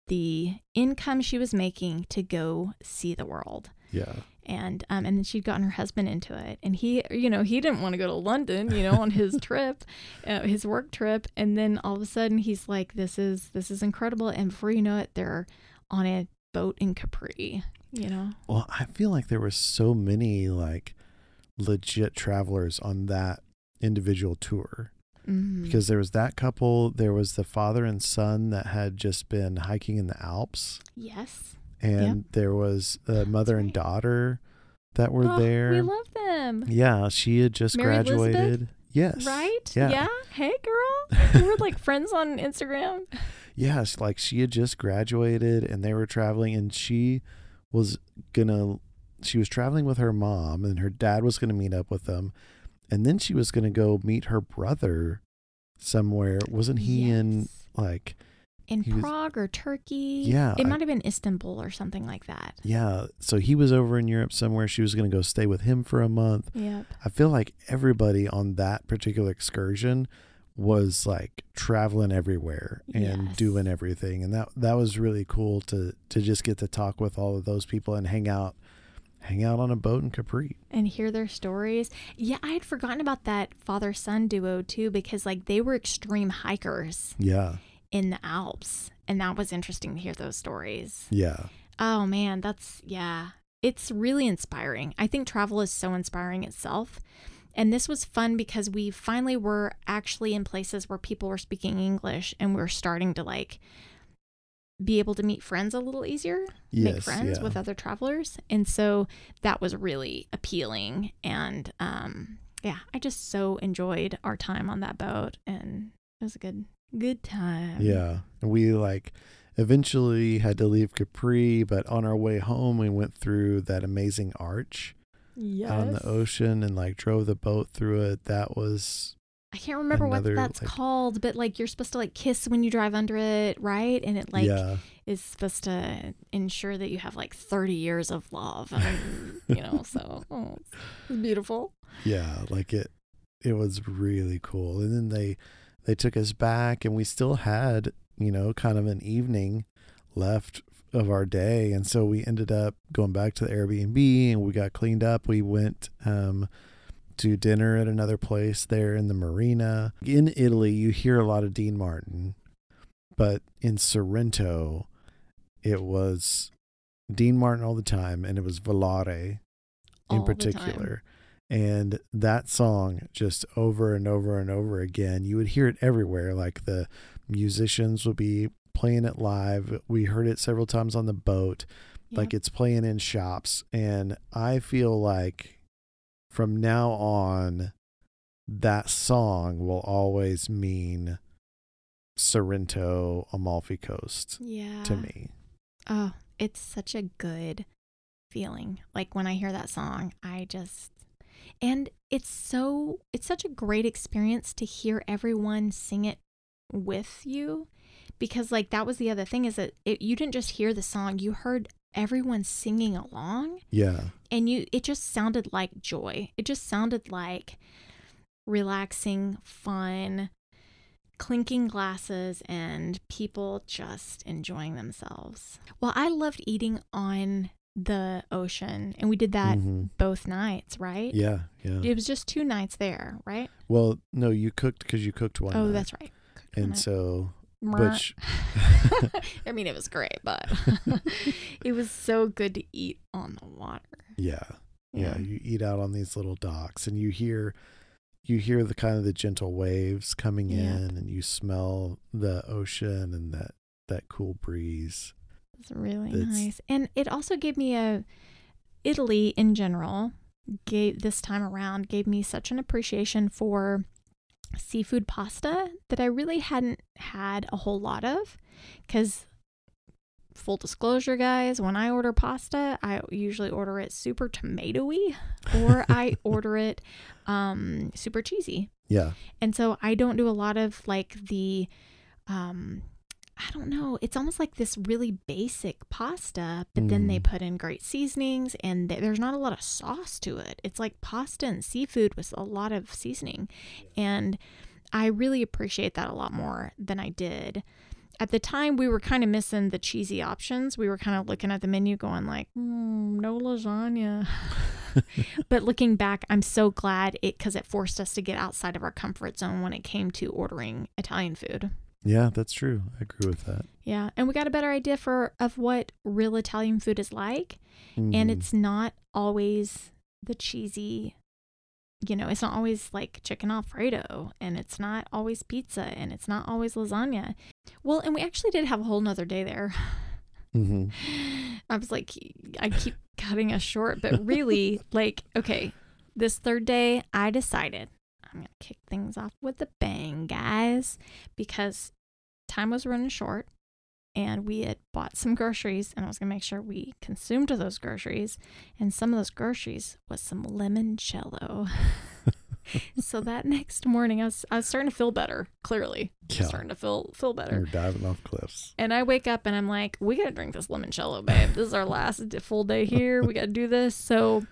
the income she was making to go see the world. Yeah. and um, and then she'd gotten her husband into it. And he you know he didn't want to go to london you know on his <laughs> trip uh, his work trip. And then all of a sudden he's like this is this is incredible. And before you know it they're on a boat in capri you know? Well, I feel like there were so many like legit travelers on that individual tour Mhm. because there was that couple, there was the father and son that had just been hiking in the Alps, yes and there was the mother and daughter that were Oh, there. we love them yeah, she had just Mary Elizabeth? graduated. Yes. right Yeah. hey girl <laughs> we're like friends on instagram Yes, like she had just graduated and they were traveling and she was gonna she was traveling with her mom and her dad was gonna meet up with them and then she was gonna go meet her brother somewhere. Wasn't he in like in he was- prague or turkey Yeah, it might have been istanbul or something like that yeah, so he was over in Europe somewhere. She was gonna go stay with him for a month. yep I feel like everybody on that particular excursion was like traveling everywhere and Yes. doing everything and that that was really cool to to just get to talk with all of those people and hang out hang out on a boat in Capri. and hear their stories. Yeah, I had forgotten about that father son duo too because like they were extreme hikers Yeah. in the Alps and that was interesting to hear those stories. Yeah. Oh man, that's yeah. It's really inspiring. I think travel is so inspiring itself. And this was fun because we finally were actually in places where people were speaking English and we are starting to like be able to meet friends a little easier, make friends yeah. with other travelers. And so that was really appealing. And um, yeah, I just so enjoyed our time on that boat and it was a good, good time. Yeah. We like eventually had to leave Capri, but on our way home we went through that amazing arch Yes. on the ocean and like drove the boat through it. That was I can't remember another, what that's like- called, but like you're supposed to like kiss when you drive under it, right? And it like yeah. is supposed to ensure that you have like 30 years of love, and, you know. So <laughs> oh, it's, it's beautiful. Yeah, like it it was really cool. And then they they took us back and we still had, you know, kind of an evening left of our day and so we ended up going back to the Airbnb and we got cleaned up. We went um to dinner at another place there in the marina. In Italy, you hear a lot of Dean Martin, but in Sorrento, it was Dean Martin all the time and it was Volare in All particular. And that song just over and over and over again, you would hear it everywhere. Like the musicians would be playing it live. We heard it several times on the boat. Like it's playing in shops. And I feel like from now on, that song will always mean Sorrento, Amalfi Coast Yeah. to me. Oh, it's such a good feeling. Like when I hear that song, I just and it's so it's such a great experience to hear everyone sing it with you because like that was the other thing is that it, you didn't just hear the song, you heard everyone singing along Yeah. and you it just sounded like joy. It just sounded like relaxing, fun, clinking glasses and people just enjoying themselves. Well, I loved eating on the ocean and we did that Mhm. both nights, right? Yeah. Yeah. It was just two nights there, right? Well, no, you cooked because you cooked one. oh, night. that's right. Cooked And so, Butch, <laughs> I mean, it was great, but <laughs> it was so good to eat on the water. yeah, yeah, you eat out on these little docks, and you hear, you hear the kind of the gentle waves coming Yep. in, and you smell the ocean and that that cool breeze. It's really nice. And it also gave me a Italy in general gave this time around gave me such an appreciation for seafood pasta that I really hadn't had a whole lot of cuz full disclosure guys, when I order pasta, I usually order it super tomatoey <laughs> or I order it um super cheesy. Yeah, And so I don't do a lot of like the um I don't know, it's almost like this really basic pasta, but then they Mm. put in great seasonings and th- there's not a lot of sauce to it. It's like pasta and seafood with a lot of seasoning. And I really appreciate that a lot more than I did. At the time, we were kind of missing the cheesy options. We were kind of looking at the menu going like, mm, no lasagna. <laughs> but looking back, I'm so glad it because it forced us to get outside of our comfort zone when it came to ordering Italian food. Yeah, that's true. I agree with that. Yeah, and we got a better idea for of what real Italian food is like, and Mhm. it's not always the cheesy. You know, it's not always like chicken alfredo, and it's not always pizza, and it's not always lasagna. Well, and we actually did have a whole nother day there. Mhm. <laughs> I was like, I keep cutting us short, but really, <laughs> like, okay, this third day, I decided I'm going to kick things off with a bang, guys, because time was running short and we had bought some groceries and I was going to make sure we consumed those groceries. And some of those groceries was some limoncello. <laughs> so that next morning, I was, I was starting to feel better, clearly. Yeah. Starting to feel feel better. We're diving off cliffs. And I wake up and I'm like, we got to drink this limoncello, babe. This is our last full day here. We got to do this. So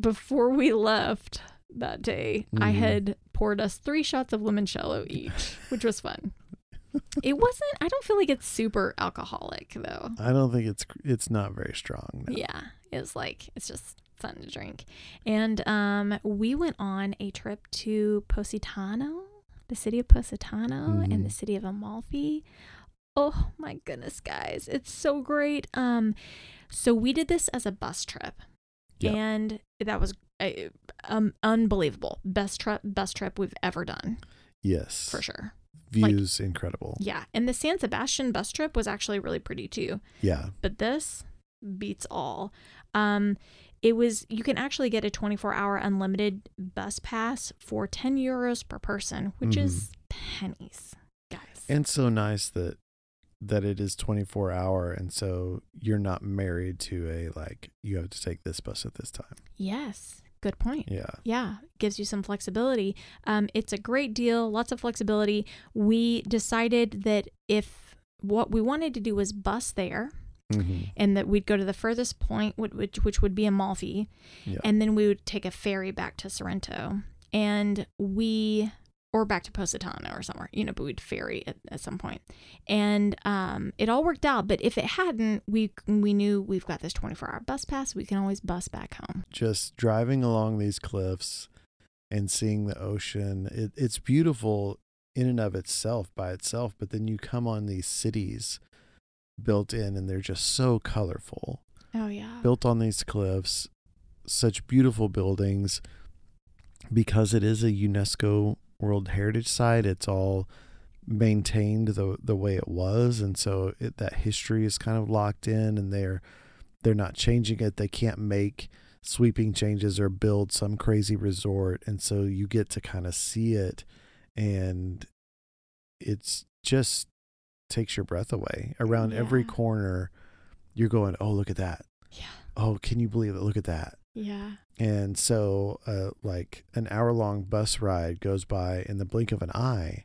before we left that day, I Mhm. had poured us three shots of limoncello each, which was fun. <laughs> It wasn't, I don't feel like it's super alcoholic though. I don't think it's it's not very strong. no. Yeah, it's like it's just fun to drink. And um, we went on a trip to Positano, the city of Positano, Mhm. and the city of Amalfi. Oh my goodness, guys, it's so great. Um, so we did this as a bus trip, Yeah. and that was uh, um unbelievable. Best trip, best trip we've ever done Yes, for sure. Views incredible. Yeah, and the San Sebastian bus trip was actually really pretty too. Yeah, but this beats all. Um, it was you can actually get a 24 hour unlimited bus pass for 10 euros per person, which is pennies, guys. and so nice that that it is 24 hour and so you're not married to a like you have to take this bus at this time. Yes, good point. yeah. Yeah, gives you some flexibility. Um, it's a great deal, lots of flexibility. We decided that if what we wanted to do was bus there, hmm and that we'd go to the furthest point, which which, which would be Amalfi, yeah. and then we would take a ferry back to Sorrento, and we or back to Positano or somewhere, you know, but we'd ferry at, at some point, and um, it all worked out. But if it hadn't, we we knew we've got this twenty four hour bus pass. We can always bus back home. just driving along these cliffs and seeing the ocean it, it's beautiful in and of itself by itself but then you come on these cities built in and they're just so colorful Oh yeah, built on these cliffs, such beautiful buildings. Because it is a UNESCO World Heritage Site, it's all maintained the the way it was, and so it, that history is kind of locked in, and they're they're not changing it. They can't make sweeping changes or build some crazy resort, and so you get to kind of see it, and it's just takes your breath away. Around every corner, you're going, "Oh, look at that! Yeah. Oh, can you believe it? Look at that!" Yeah. And so, uh, like an hour long bus ride goes by in the blink of an eye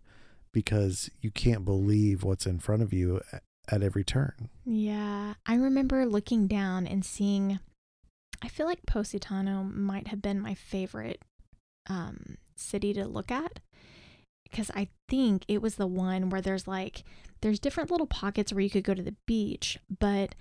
because you can't believe what's in front of you at every turn. Yeah. I remember looking down and seeing I feel like Positano might have been my favorite um city to look at because I think it was the one where there's like there's different little pockets where you could go to the beach, but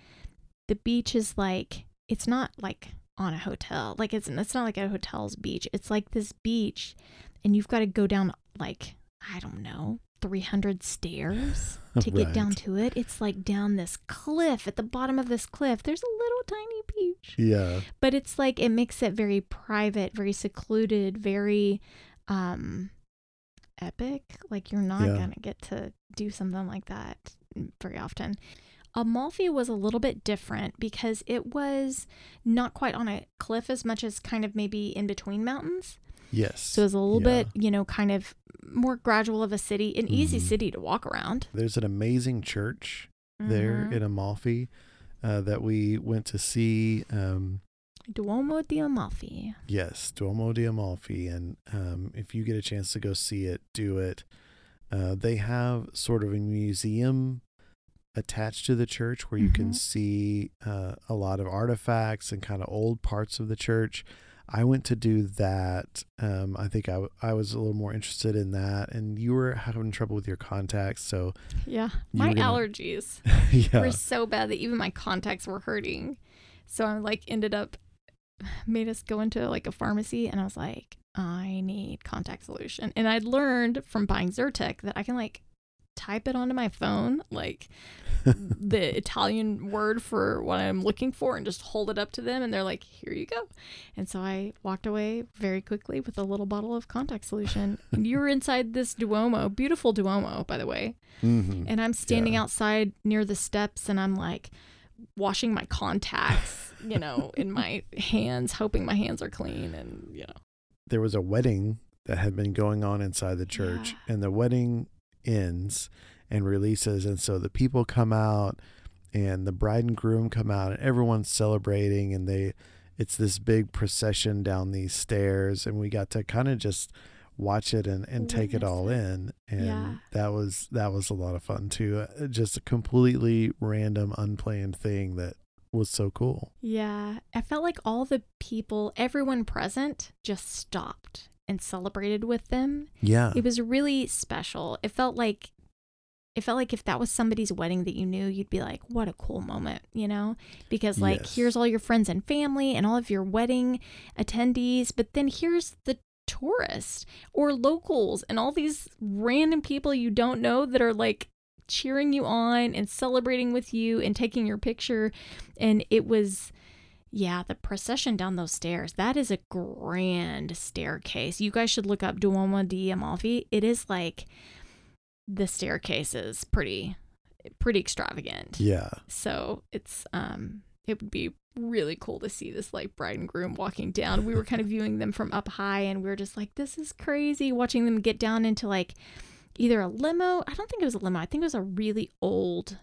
the beach is like it's not like on a hotel. Like it's it's not like a hotel's beach. It's like this beach and you've got to go down like I don't know, 300 stairs <laughs> to get down to it. It's like down this cliff. At the bottom of this cliff, there's a little tiny beach. Yeah. But it's like it makes it very private, very secluded, very um epic. Like you're not Yeah. going to get to do something like that very often. Amalfi was a little bit different because it was not quite on a cliff as much as kind of maybe in between mountains. Yes. So it was a little Yeah. bit, you know, kind of more gradual of a city, an easy Mhm. city to walk around. There's an amazing church there Mhm. in Amalfi uh, that we went to see. Um, Duomo di Amalfi. yes, Duomo di Amalfi. And um, if you get a chance to go see it, do it. Uh, they have sort of a museum attached to the church where you can Mhm. see uh, a lot of artifacts and kind of old parts of the church. I went to do that. Um, I think I, w- I was a little more interested in that, and you were having trouble with your contacts, so Yeah. My gonna- allergies <laughs> yeah, were so bad that even my contacts were hurting. So I like ended up made us go into like a pharmacy and I was like, I need contact solution. And I'd learned from buying Zyrtec that I can like type it onto my phone, like <laughs> the Italian word for what I'm looking for and just hold it up to them and they're like, here you go. And so I walked away very quickly with a little bottle of contact solution. and you were inside this Duomo, beautiful Duomo, by the way. Mhm. And I'm standing Yeah. outside near the steps and I'm like washing my contacts, you know, in <laughs> my hands, hoping my hands are clean and, you know. there was a wedding that had been going on inside the church, Yeah. and the wedding ends and releases, and so the people come out, and the bride and groom come out, and everyone's celebrating, and they, it's this big procession down these stairs, and we got to kind of just watch it and, and take it all in. And Yeah. that was that was a lot of fun too. Uh, just a completely random unplanned thing that was so cool. Yeah. I felt like all the people, everyone present just stopped and celebrated with them. yeah It was really special. It felt like it felt like if that was somebody's wedding that you knew, you'd be like, what a cool moment, you know? Because, like, Yes. here's all your friends and family and all of your wedding attendees, but then here's the tourists or locals and all these random people you don't know that are like cheering you on and celebrating with you and taking your picture. And it was. Yeah, the procession down those stairs. That is a grand staircase. You guys should look up Duomo di Amalfi. It is like the staircase is pretty pretty extravagant. yeah So it's um it would be really cool to see this like bride and groom walking down. We were kind of <laughs> viewing them from up high and we were just like, this is crazy watching them get down into like either a limo. I don't think it was a limo. I think it was a really old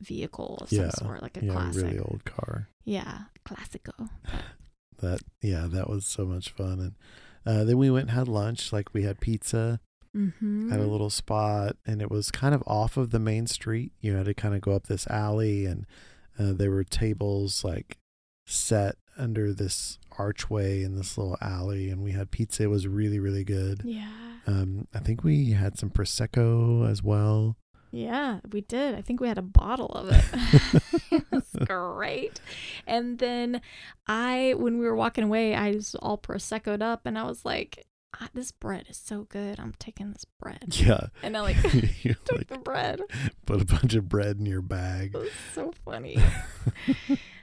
vehicle of some Yeah, sort, like a yeah classic. really old car Yeah, classico. <laughs> that yeah that was so much fun and uh, then we went and had lunch like we had pizza Mm-hmm. at a little spot and it was kind of off of the main street you had to kind of go up this alley and uh, there were tables like set under this archway in this little alley and we had pizza it was really really good Yeah. um i think we had some prosecco as well Yeah, we did. I think we had a bottle of it. <laughs> it was <laughs> great. And then I, when we were walking away, I was all proseccoed up and I was like, ah, this bread is so good. I'm taking this bread. yeah And I <laughs> like took like the bread. put a bunch of bread in your bag It was so funny.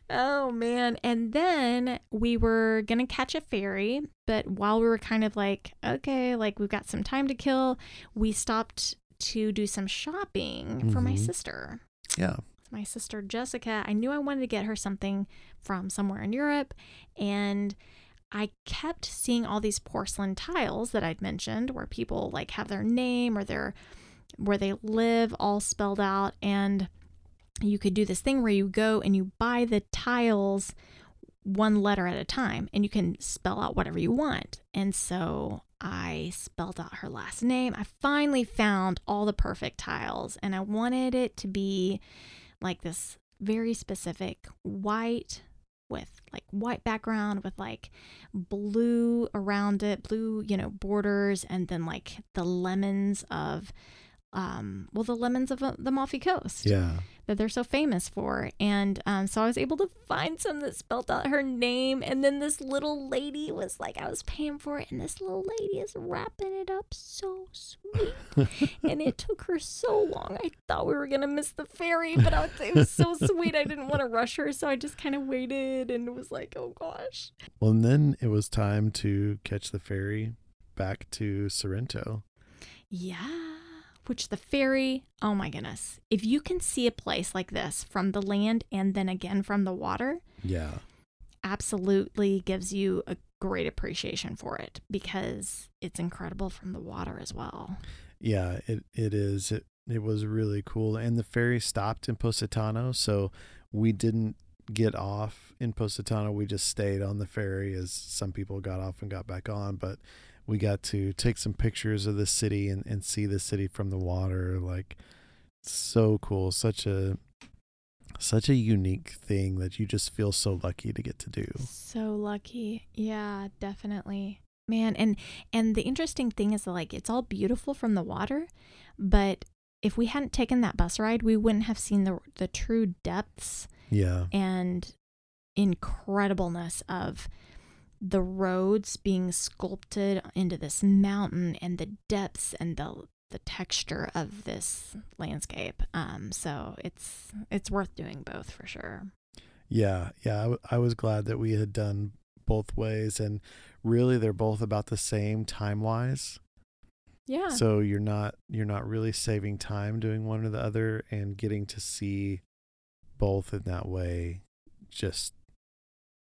oh man. And then we were going to catch a ferry, but while we were kind of like, okay, like we've got some time to kill, we stopped to do some shopping for my Mhm. sister. yeah My sister Jessica, I knew I wanted to get her something from somewhere in Europe and I kept seeing all these porcelain tiles that I'd mentioned where people like have their name or their where they live all spelled out and you could do this thing where you go and you buy the tiles one letter at a time and you can spell out whatever you want. And so I spelled out her last name. I finally found all the perfect tiles and I wanted it to be like this very specific white with like white background with like blue around it, blue, you know, borders and then like the lemons of um well the lemons of uh, the Amalfi Coast Yeah. that they're so famous for. And um, so I was able to find some that spelled out her name. And then this little lady was like, I was paying for it, and this little lady is wrapping it up so sweet. <laughs> and it took her so long. I thought we were going to miss the ferry, but I was, it was so sweet. I didn't want to rush her. So I just kind of waited and was like, oh gosh. Well, and then it was time to catch the ferry back to Sorrento. Yeah. Which the ferry, oh my goodness. If you can see a place like this from the land and then again from the water, Yeah. absolutely gives you a great appreciation for it because it's incredible from the water as well. Yeah, it, it is. It, it was really cool. And the ferry stopped in Positano. So we didn't get off in Positano. We just stayed on the ferry as some people got off and got back on. But we got to take some pictures of the city and, and see the city from the water. Like, so cool. Such a. Such a unique thing that you just feel so lucky to get to do. So lucky. Yeah, definitely. Man, and and the interesting thing is like it's all beautiful from the water, but if we hadn't taken that bus ride, we wouldn't have seen the the true depths Yeah. and incredibleness of the roads being sculpted into this mountain and the depths and the the texture of this landscape. Um, so it's it's worth doing both for sure. Yeah, yeah, I, w- I was glad that we had done both ways, and really, they're both about the same time wise. Yeah. So you're not you're not really saving time doing one or the other, and getting to see both in that way, just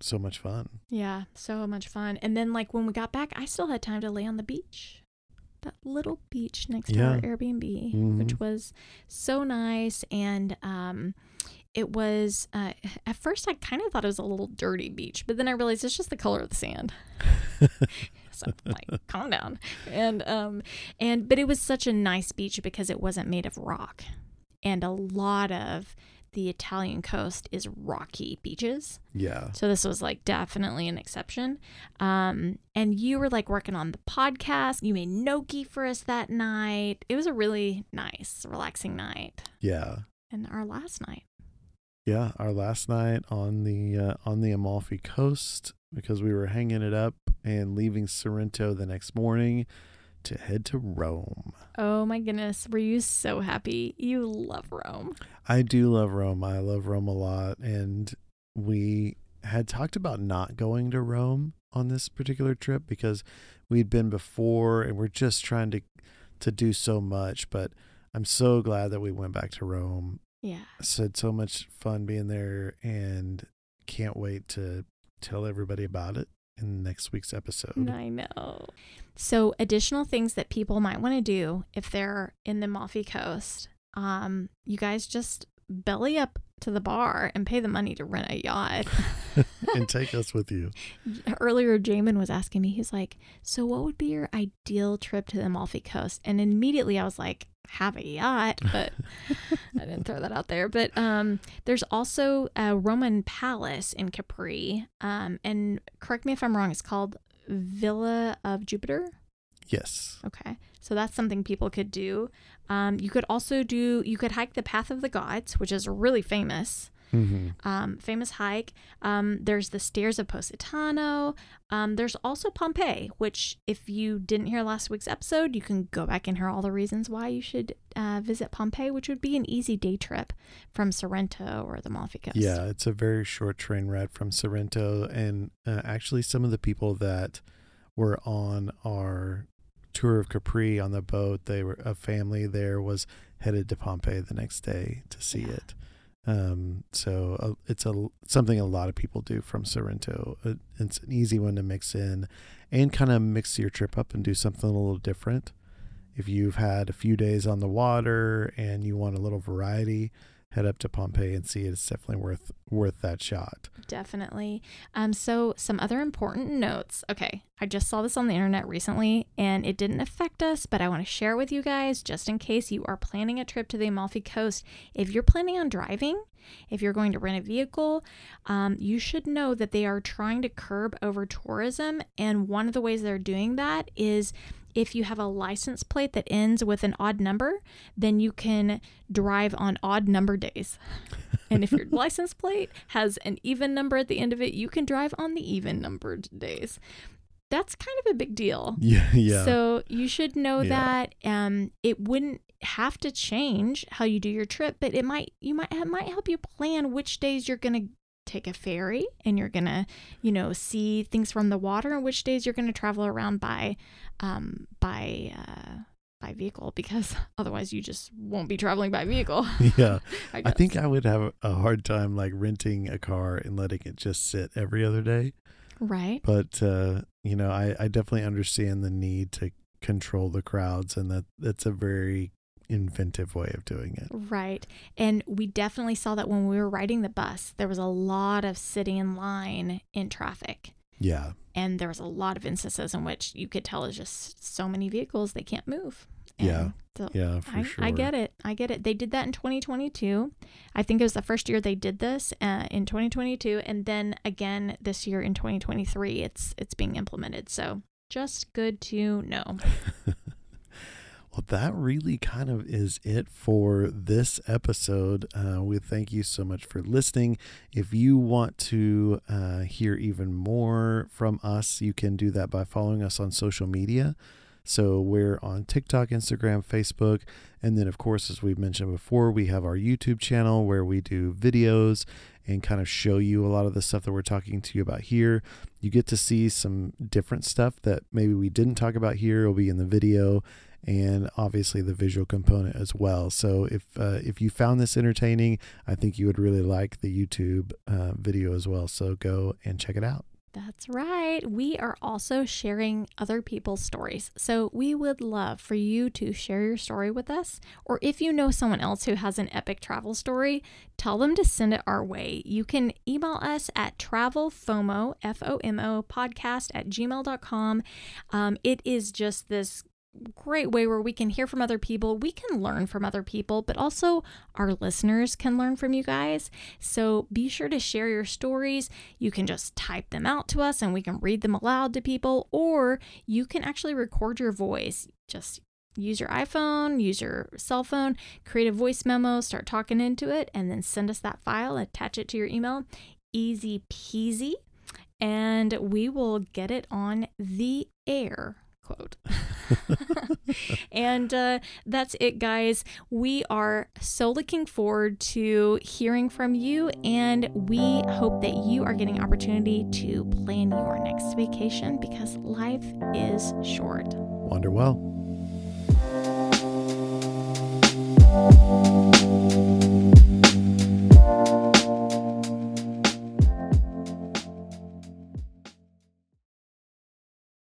so much fun. Yeah, so much fun. And then like when we got back, I still had time to lay on the beach. That little beach next to our Yeah. Airbnb, Mhm. which was so nice and um it was uh, at first I kind of thought it was a little dirty beach, but then I realized it's just the color of the sand. <laughs> so like calm down. And um and but it was such a nice beach because it wasn't made of rock. And a lot of the Italian coast is rocky beaches. Yeah, So this was like definitely an exception. Um, and you were like working on the podcast. You made gnocchi for us that night. It was a really nice, relaxing night. yeah, And our last night. yeah. Our last night on the uh, on the Amalfi Coast because we were hanging it up and leaving Sorrento the next morning to head to Rome. Oh my goodness. Were you so happy? You love Rome. I do love Rome. I love Rome a lot. And we had talked about not going to Rome on this particular trip because we'd been before and we're just trying to to do so much. But I'm so glad that we went back to Rome. Yeah. I had so much fun being there and can't wait to tell everybody about it in next week's episode. I know. So, additional things that people might want to do if they're in the Amalfi Coast, um, you guys just belly up to the bar and pay the money to rent a yacht. <laughs> <laughs> and take us with you. Earlier, Jamin was asking me, he's like, So, what would be your ideal trip to the Amalfi Coast? And immediately I was like, Have a yacht, <laughs> but I didn't throw that out there. But um, there's also a Roman palace in Capri. Um, and correct me if I'm wrong, it's called Villa of Jupiter. Yes. Okay. So that's something people could do. Um, you could also do, you could hike the Path of the Gods, which is really famous hmm um, famous hike. Um, there's the Stairs of Positano. Um, there's also Pompeii, which, if you didn't hear last week's episode, you can go back and hear all the reasons why you should uh, visit Pompeii, which would be an easy day trip from Sorrento or the Amalfi Coast. Yeah, it's a very short train ride from Sorrento. And uh, actually, some of the people that were on our tour of Capri on the boat, they were a family there was headed to Pompeii the next day to see Yeah. it. Um, so uh, it's a something a lot of people do from Sorrento. Uh, it's an easy one to mix in, and kind of mix your trip up and do something a little different. if you've had a few days on the water and you want a little variety, head up to Pompeii and see it. It's definitely worth worth that shot. Definitely. Um, so some other important notes. Okay, I just saw this on the internet recently and it didn't affect us, but I want to share with you guys just in case you are planning a trip to the Amalfi Coast. If you're planning on driving, if you're going to rent a vehicle, um, you should know that they are trying to curb over tourism. And one of the ways they're doing that is if you have a license plate that ends with an odd number, then you can drive on odd number days. and if your <laughs> license plate has an even number at the end of it, you can drive on the even numbered days. That's kind of a big deal. Yeah, yeah. So you should know Yeah. that um, it wouldn't have to change how you do your trip, but it might you might it might help you plan which days you're gonna take a ferry and you're gonna you know see things from the water, and which days you're gonna travel around by um, by uh, by vehicle because <laughs> otherwise you just won't be traveling by vehicle. <laughs> yeah. <laughs> I, I think I would have a hard time like renting a car and letting it just sit every other day. right. But uh, you know, I, I definitely understand the need to control the crowds and that that's a very inventive way of doing it. Right. And we definitely saw that when we were riding the bus, there was a lot of sitting in line in traffic. Yeah. And there was a lot of instances in which you could tell it's just so many vehicles they can't move. And Yeah. So Yeah, for I, sure. I get it. I get it. They did that in 2022. I think it was the first year they did this uh, in 2022, and then again this year in 2023. It's it's being implemented. So just good to know. <laughs> Well, that really kind of is it for this episode. Uh, we thank you so much for listening. If you want to uh, hear even more from us, you can do that by following us on social media. So we're on TikTok, Instagram, Facebook, and then, of course, as we've mentioned before, we have our YouTube channel where we do videos and kind of show you a lot of the stuff that we're talking to you about here. You get to see some different stuff that maybe we didn't talk about here. It'll be in the video and obviously the visual component as well. So if uh, if you found this entertaining, I think you would really like the YouTube uh, video as well. So go and check it out. That's right. We are also sharing other people's stories. So we would love for you to share your story with us. Or if you know someone else who has an epic travel story, tell them to send it our way. You can email us at travelfomo, F O M O, podcast at gmail.com. Um, it is just this great way where we can hear from other people, we can learn from other people, but also our listeners can learn from you guys. So be sure to share your stories. You can just type them out to us and we can read them aloud to people, or you can actually record your voice. Just use your iPhone, use your cell phone, create a voice memo, start talking into it, and then send us that file, attach it to your email. Easy peasy. And we will get it on the air quote. <laughs> and uh, that's it, guys. We are so looking forward to hearing from you, and we hope that you are getting opportunity to plan your next vacation because life is short. Wander well.